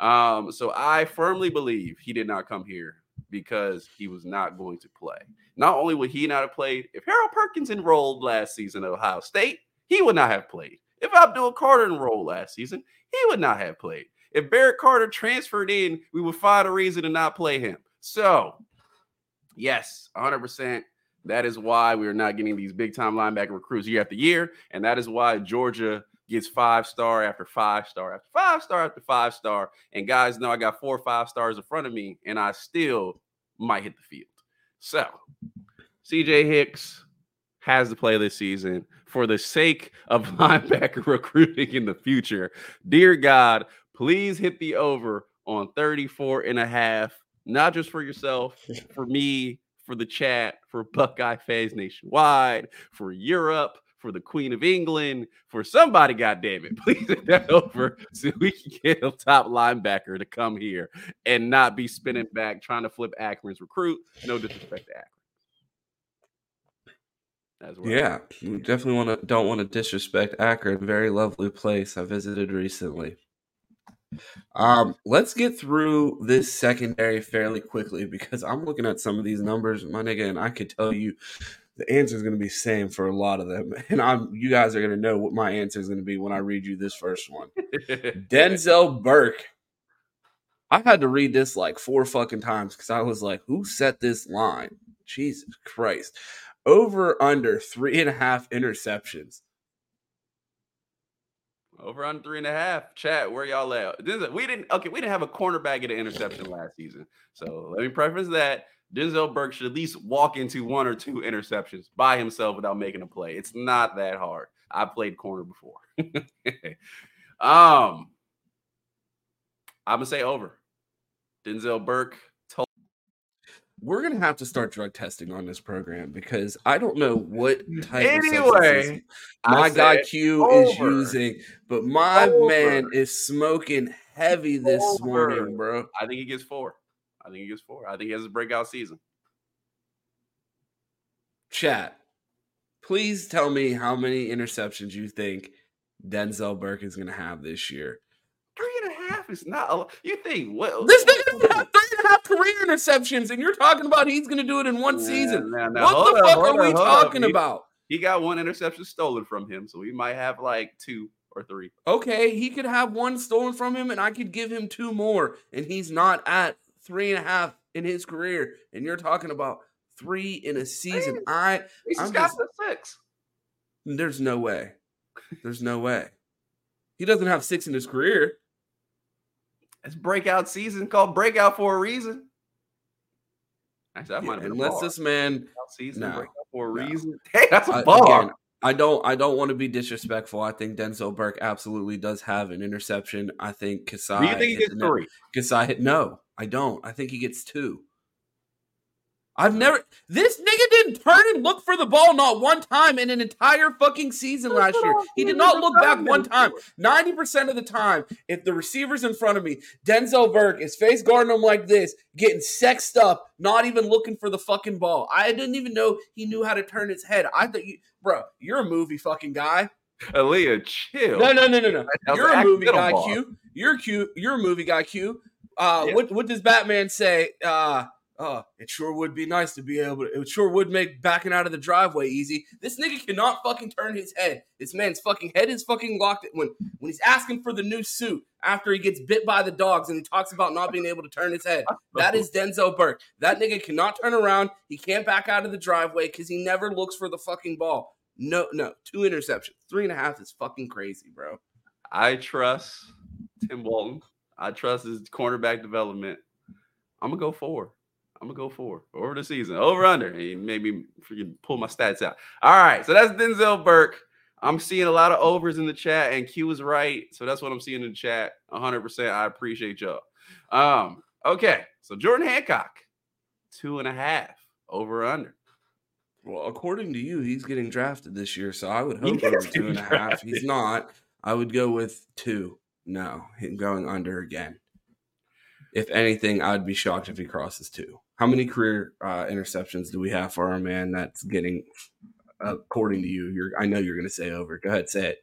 Um, so I firmly believe he did not come here because he was not going to play. Not only would he not have played, if Harold Perkins enrolled last season at Ohio State, he would not have played. If Abdul Carter enrolled last season, he would not have played. If Barrett Carter transferred in, we would find a reason to not play him. So, yes, 100%. That is why we are not getting these big time linebacker recruits year after year. And that is why Georgia gets five star after five star after five star after five star. And guys know I got four or five stars in front of me, and I still might hit the field. So, CJ Hicks has to play this season for the sake of linebacker recruiting in the future. Dear God, please hit the over on 34 and a half, not just for yourself, for me, for the chat, for Buckeye fans nationwide, for Europe, for the Queen of England, for somebody, goddamn it. Please hit that over so we can get a top linebacker to come here and not be spinning back trying to flip Akron's recruit. No disrespect to Akron. That's Yeah, definitely want to don't want to disrespect Akron. Very lovely place. I visited recently. Um, let's get through this secondary fairly quickly because I'm looking at some of these numbers, my nigga, and I could tell you the answer is going to be same for a lot of them, and I'm you guys are going to know what my answer is going to be when I read you this first one. Denzel Burke. I had to read this like four fucking times because I was like, who set this line? Jesus Christ. Over under three and a half interceptions. Over on three and a half. Chat, where y'all at? Is- we didn't okay, we didn't have a cornerback at an interception last season. So let me preface that. Denzel Burke should at least walk into one or two interceptions by himself without making a play. It's not that hard. I played corner before. um I'm gonna say over. Denzel Burke We're gonna have to start drug testing on this program because I don't know what type of Anyway, substances my guy said Q is using, but my man is smoking heavy this Over. morning, bro. I think he gets four. I think he gets four. I think he has a breakout season. Chat, please tell me how many interceptions you think Denzel Burke is gonna have this year. Three and a half is not a lot. You think what This nigga got three and a half career interceptions, and you're talking about he's gonna do it in one Nah, season. nah, what the up, fuck are we up, hold up. talking He- about? He got one interception stolen from him, so he might have like two or three. Okay, he could have one stolen from him, and I could give him two more, and he's not at three and a half in his career. And you're talking about three in a season. I He's I'm got just- six. there's no way. There's no way. He doesn't have six in his career. It's breakout season called breakout for a reason. Actually, that Yeah, might have been unless this man breakout season no, breakout for a no. reason. Hey, that's a I, bar. again, I don't I don't want to be disrespectful. I think Denzel Burke absolutely does have an interception. I think Kasai Do you think he gets three? Kasai no, I don't. I think he gets two. I've never this nigga didn't turn and look for the ball not one time in an entire fucking season That's last year. He did not look back one time. 90% of the time, if the receiver's in front of me, Denzel Burke is face guarding him like this, getting sexed up, not even looking for the fucking ball. I didn't even know he knew how to turn his head. I thought you, bro, you're a movie fucking guy. Aaliyah, chill. No, no, no, no, no. You're a movie guy, ball. Q. You're Q. You're a movie guy, Q. Uh, Yeah. what what does Batman say? Uh, uh, it sure would be nice to be able to. It sure would make backing out of the driveway easy. This nigga cannot fucking turn his head. This man's fucking head is fucking locked. When when he's asking for the new suit after he gets bit by the dogs and he talks about not being able to turn his head. That is Denzel Burke. That nigga cannot turn around. He can't back out of the driveway because he never looks for the fucking ball. No, no, two interceptions, three and a half is fucking crazy, bro. I trust Tim Walton. I trust his cornerback development. I'm gonna go four. I'm gonna go four over the season, over under. He made me freaking pull my stats out. All right, so that's Denzel Burke. I'm seeing a lot of overs in the chat, and Q is right. So that's what I'm seeing in the chat. 100. percent I appreciate y'all. Um, okay, so Jordan Hancock, two and a half over under. Well, according to you, he's getting drafted this year, so I would hope over two and a half. He's not. I would go with two. No, him going under again. If anything, I'd be shocked if he crosses two. How many career uh, interceptions do we have for our man that's getting, according to you? You're, I know you're going to say over. Go ahead, say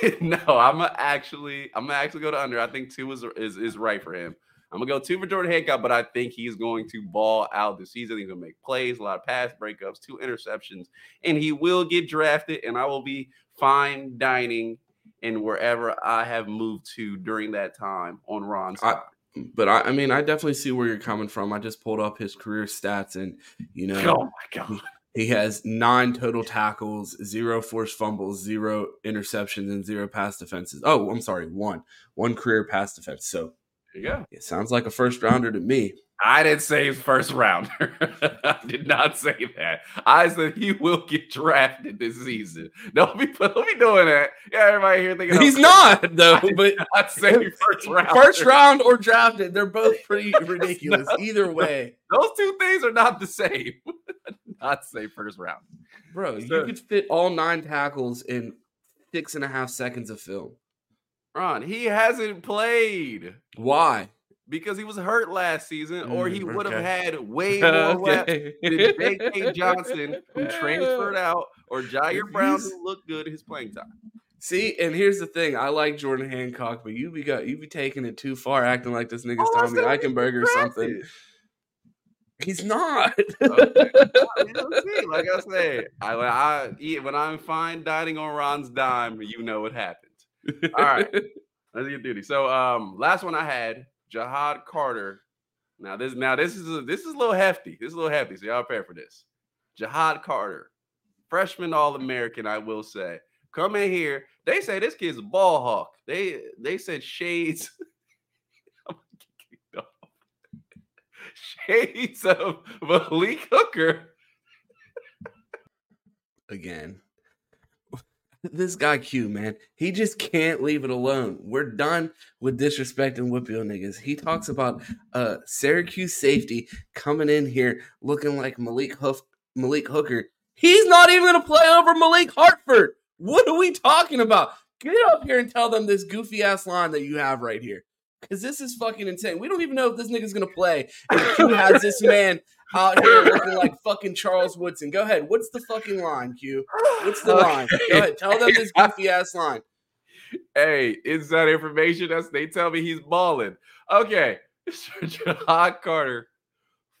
it. no, I'm gonna actually, I'm gonna actually go to under. I think two is is, is right for him. I'm gonna go two for Jordan Hancock, but I think he's going to ball out this season. He's gonna make plays, a lot of pass breakups, two interceptions, and he will get drafted. And I will be fine dining in wherever I have moved to during that time on Ron's. I-. But I, I mean, I definitely see where you're coming from. I just pulled up his career stats, and you know, oh my god! He has nine total tackles, zero forced fumbles, zero interceptions, and zero pass defenses. Oh, I'm sorry, one. One career pass defense. So Go. it sounds like a first rounder to me. I didn't say first rounder. I did not say that. I said he will get drafted this season. Don't be don't be doing that. Yeah, everybody here thinking He's I'm not, though, but not say first round. first round or drafted, they're both pretty ridiculous. Either way. Those two things are not the same. not say first round. Bro, you could fit all nine tackles in six and a half seconds of film. Ron, he hasn't played Why? because he was hurt last season, or he Mm, would have okay. had way more reps. Okay. than J.K. Johnson, who transferred out, or Jair Brown, who looked good his playing time. See, and here's the thing: I like Jordan Hancock, but you be got you be taking it too far, acting like this nigga's Oh, Tommy Eichenberg or something. He's not. Okay. Like I say, I, when I eat when I'm fine dining on Ron's dime, you know what happened. All right. Let's get these. So, um, last one I had Ja'Had Carter. Now this, now this is a, this is a little hefty. This is a little hefty. So y'all prepare for this. Ja'Had Carter, freshman All American, I will say. Come in here. They say this kid's a ball hawk. They they said shades. I'm gonna get kicked off. Shades of Malik Hooker. Again, this guy Q man, he just can't leave it alone. We're done with disrespecting WPIAL niggas. He talks about uh Syracuse safety coming in here looking like Malik Hoof- Malik Hooker. He's not even gonna play over Malik Hartford. What are we talking about? Get up here and tell them this goofy ass line that you have right here. Cause this is fucking insane. We don't even know if this nigga's gonna play. And Q has this man out here looking like fucking Charles Woodson. Go ahead. What's the fucking line, Q? What's the line? Go ahead. Tell them this goofy ass line. Hey, inside information. That's they tell me he's balling. Okay, Ja'Had Carter,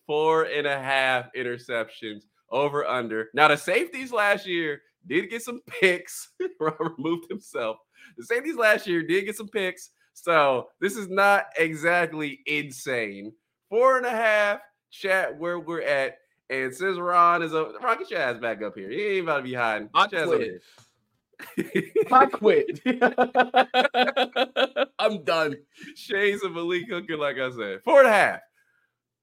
four and a half interceptions over under. Now the safeties last year did get some picks. Robert moved himself. The safeties last year did get some picks, so this is not exactly insane. Four and a half, chat where we're at. And since Ron is a Ron, get your ass back up here. He ain't about to be hiding. I quit. I quit. I'm done. Shades of Malik Hooker, like I said, four and a half.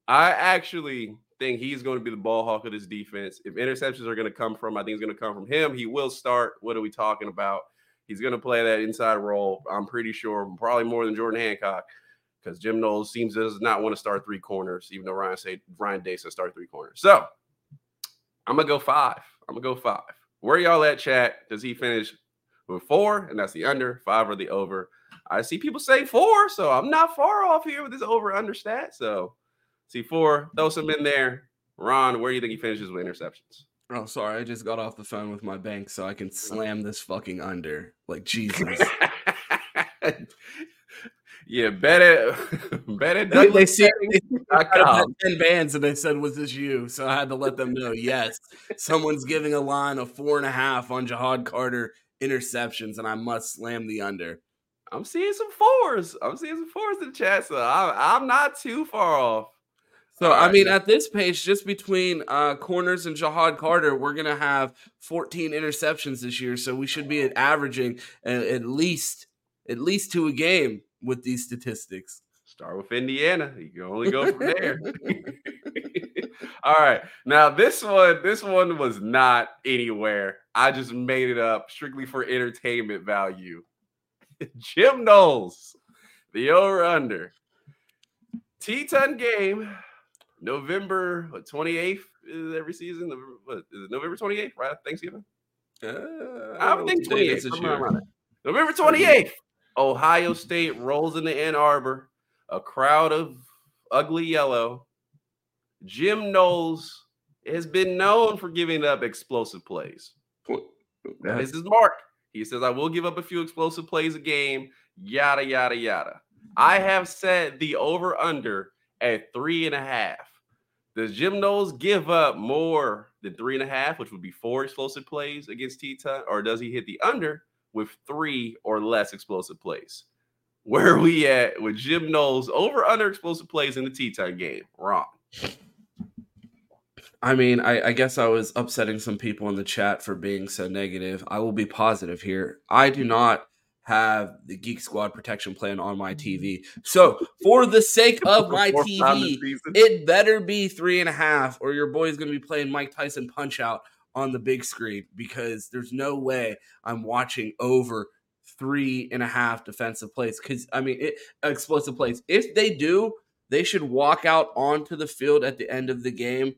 I actually think he's going to be the ball hawk of this defense. If interceptions are going to come from, I think it's going to come from him. He will start. What are we talking about? He's going to play that inside role. I'm pretty sure, probably more than Jordan Hancock, because Jim Knowles seems does not want to start three corners, even though Ryan say Ryan Day said start three corners. So I'm gonna go five. I'm gonna go five. Where y'all at, chat? Does he finish with four? And that's the under, five or the over. I see people say four, so I'm not far off here with this over under stat. So see four, throw some in there. Ron, where do you think he finishes with interceptions? Oh, sorry. I just got off the phone with my bank so I can slam this fucking under. Like, Jesus. yeah, bet it. Bet it. They, they see ten bands and they said, "Was this you?" So I had to let them know. Yes, someone's giving a line of four and a half on Ja'Had Carter interceptions, and I must slam the under. I'm seeing some fours. I'm seeing some fours in the chat, so I'm, I'm not too far off. So I mean, at this pace, just between uh, corners and Ja'Had Carter, we're gonna have 14 interceptions this year. So we should be at averaging at, at least at least two a game with these statistics. Start with Indiana. You can only go from there. All right. Now this one, this one was not anywhere. I just made it up strictly for entertainment value. Jim Knowles, the over under. T-ton game November 28th is every season. What, is it November 28th, right? Thanksgiving? Uh, I, think 28th. November 28th. Ohio State rolls into Ann Arbor. A crowd of ugly yellow. Jim Knowles has been known for giving up explosive plays. That is his mark. He says, I will give up a few explosive plays a game, yada, yada, yada. I have set the over under at three and a half. Does Jim Knowles give up more than three and a half, which would be four explosive plays against Teton, or does he hit the under with three or less explosive plays? Where are we at with Jim Knowles over under explosive plays in the Teton game? Wrong. I mean, I, I, guess I was upsetting some people in the chat for being so negative. I will be positive here. I do not have the Geek Squad protection plan on my TV. So, for the sake of my TV, it better be three and a half, or your boy is going to be playing Mike Tyson Punch Out on the big screen because there's no way I'm watching over three and a half defensive plays. Because, I mean, it, explosive plays. If they do, they should walk out onto the field at the end of the game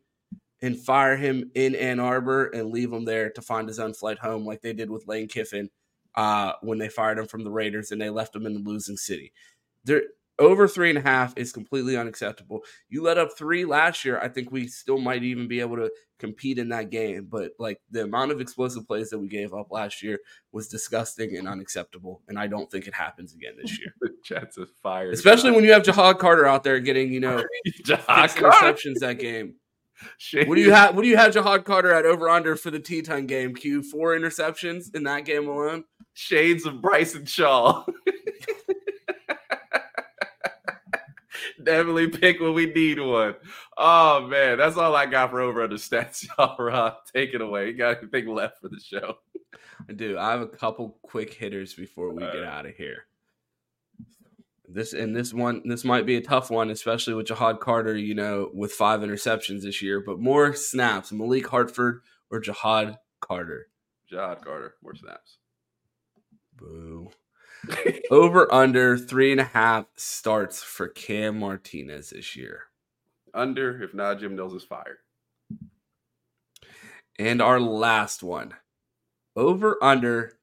and fire him in Ann Arbor and leave him there to find his own flight home, like they did with Lane Kiffin uh, when they fired him from the Raiders and they left him in the losing city. They're over three and a half is completely unacceptable. You let up three last year. I think we still might even be able to compete in that game. But like the amount of explosive plays that we gave up last year was disgusting and unacceptable. And I don't think it happens again this year. the Jets is fired. Especially when you have Ja'Had Carter out there getting, you know, six interceptions that game. Shades. What do you have? What do you have Ja'Had Carter at over under for the Teton game? Q four interceptions in that game alone. Shades of Bryson Shaw. Definitely pick when we need one. Oh man, that's all I got for over under stats. Y'all, Rob, take it away. You got anything left for the show? I do. I have a couple quick hitters before we get uh. out of here. This and this one, this might be a tough one, especially with Ja'Had Carter. You know, with five interceptions this year, but more snaps. Malik Hartford or Ja'Had Carter. Ja'Had Carter, more snaps. Boo. Over under three and a half starts for Cam Martinez this year. Under, if not, Jim Knowles is fired. And our last one. Over under.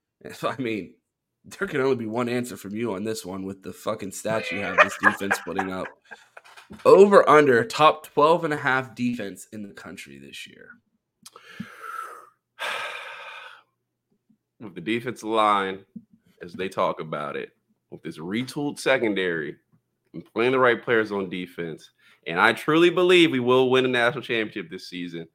I mean, there can only be one answer from you on this one with the fucking stats you have this defense putting up. Over under top 12 and a half defense in the country this year. With the defensive line, as they talk about it, with this retooled secondary and playing the right players on defense, and I truly believe we will win a national championship this season.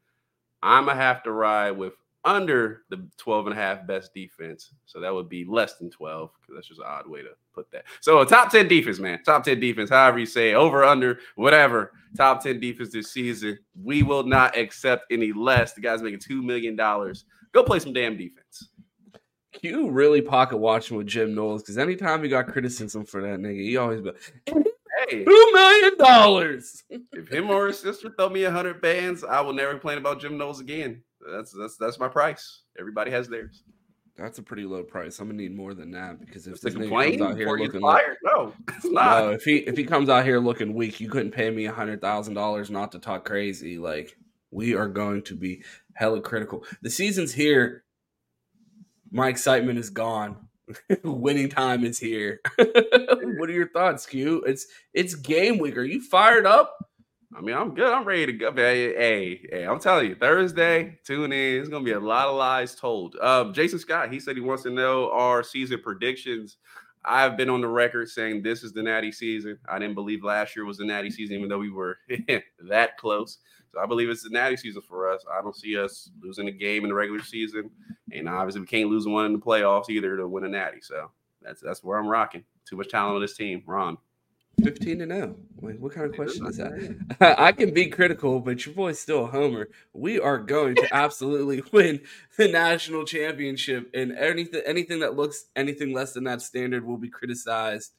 I'm gonna have to ride with under the 12 and a half best defense. So that would be less than 12 because that's just an odd way to put that. So a top 10 defense, man. Top 10 defense, however you say, over, under, whatever. Top 10 defense this season. We will not accept any less. The guy's making $2 million. Go play some damn defense. You really pocket watching with Jim Knowles because anytime he got criticism for that nigga, he always be hey, two million dollars. if him or his sister throw me a hundred bands, I will never complain about Jim Knowles again. That's that's that's my price. Everybody has theirs. That's a pretty low price. I'm gonna need more than that because if this nigga comes out here looking fired, like, no, it's not. No, if he if he comes out here looking weak, you couldn't pay me a hundred thousand dollars not to talk crazy. Like we are going to be hella critical. The season's here. My excitement is gone. Winning time is here. what are your thoughts, Q? It's it's game week. Are you fired up? I mean, I'm good. I'm ready to go. Hey, hey, hey, I'm telling you, Thursday, tune in. It's gonna be a lot of lies told. Um, Jason Scott, he said he wants to know our season predictions. I've been on the record saying this is the natty season. I didn't believe last year was the natty season, even though we were that close. So I believe it's the natty season for us. I don't see us losing a game in the regular season, and obviously we can't lose one in the playoffs either to win a natty. So that's that's where I'm rocking. Too much talent on this team, Ron. 15 to 0. Like, what kind of question is that? I can be critical, but your boy's still a homer. We are going to absolutely win the national championship, and anything anything that looks anything less than that standard will be criticized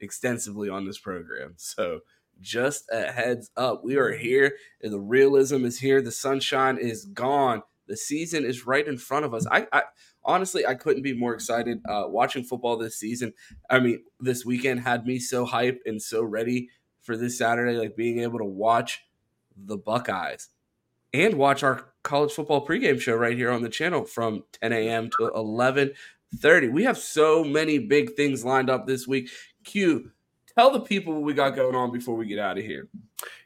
extensively on this program. So just a heads up. We are here, and the realism is here. The sunshine is gone. The season is right in front of us. I, I honestly, I couldn't be more excited. Uh, watching football this season, I mean, this weekend had me so hyped and so ready for this Saturday, like being able to watch the Buckeyes and watch our college football pregame show right here on the channel from 10 a.m. to 11:30. We have so many big things lined up this week. Q, tell the people what we got going on before we get out of here.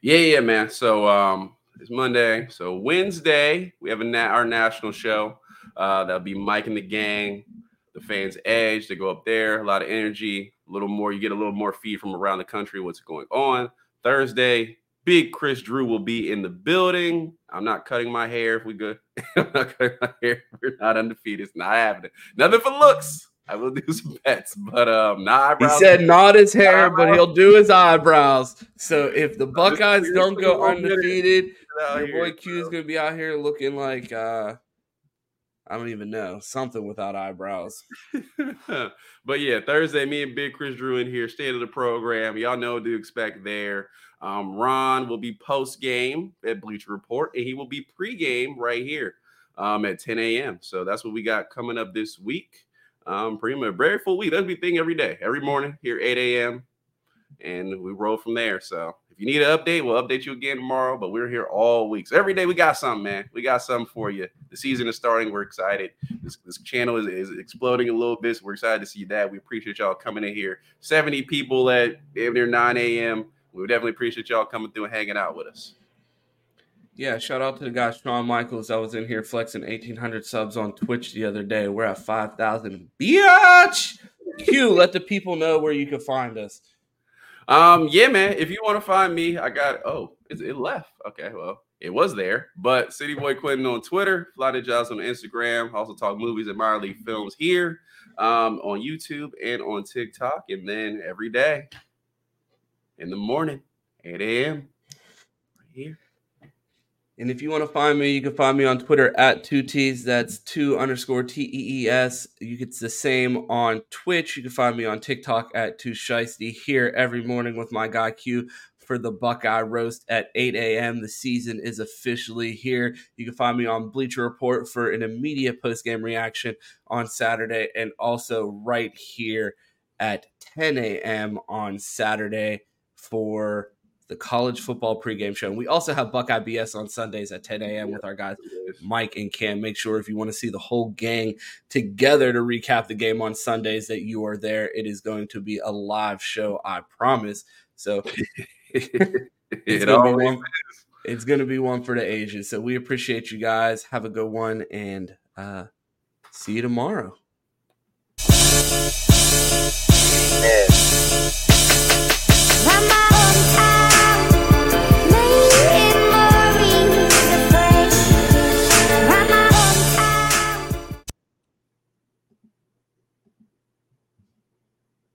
Yeah, yeah, man. So um, it's Monday. So Wednesday we have a na- our national show. Uh, that'll be Mike and the gang, the fans' edge. They go up there, a lot of energy, a little more. You get a little more feed from around the country, what's going on. Thursday, big Chris Drew will be in the building. I'm not cutting my hair if we good. I'm not cutting my hair. We're not undefeated. It's not happening. Nothing for looks. I will do some bets, but um, not eyebrows. He said not his hair, but he'll do his eyebrows. So if the Buckeyes don't go undefeated, your boy Q is gonna be out here looking like uh I don't even know something without eyebrows. but yeah, Thursday, me and Big Chris Drew in here, state of the program. Y'all know what to expect there. Um, Ron will be post game at Bleacher Report, and he will be pre game right here um, at 10 a.m. So that's what we got coming up this week. Um, pretty much very full week. That's be thing every day, every morning here 8 a.m. And we roll from there. So if you need an update, we'll update you again tomorrow. But we're here all week. So every day we got something, man. We got something for you. The season is starting. We're excited. This, this channel is, is exploding a little bit. So we're excited to see that. We appreciate y'all coming in here. 70 people at near 9 a.m. We definitely appreciate y'all coming through and hanging out with us. Yeah, shout out to the guy Shawn Michaels. I was in here flexing 1,800 subs on Twitch the other day. We're at 5,000. Biatch! Q, let the people know where you can find us. Um, yeah, man. If you want to find me, I got oh, it, it left. Okay, well, it was there. But City Boy Quinton on Twitter, Fly Jobs on Instagram. Also talk movies and minor league films here, um, on YouTube and on TikTok, and then every day in the morning, 8 a.m. right here. And if you want to find me, you can find me on Twitter at two T's. That's two underscore T E E S. You get the same on Twitch. You can find me on TikTok at two Shiesty here every morning with my guy Q for the Buckeye Roast at 8 a.m. The season is officially here. You can find me on Bleacher Report for an immediate post game reaction on Saturday and also right here at 10 a.m. on Saturday for the college football pregame show. And we also have Buckeye BS on Sundays at 10 a.m. with our guys Mike and Cam. Make sure if you want to see the whole gang together to recap the game on Sundays that you are there. It is going to be a live show, I promise. So it's it gonna be one, it's gonna be one for the ages. So we appreciate you guys. Have a good one and uh see you tomorrow. Yeah.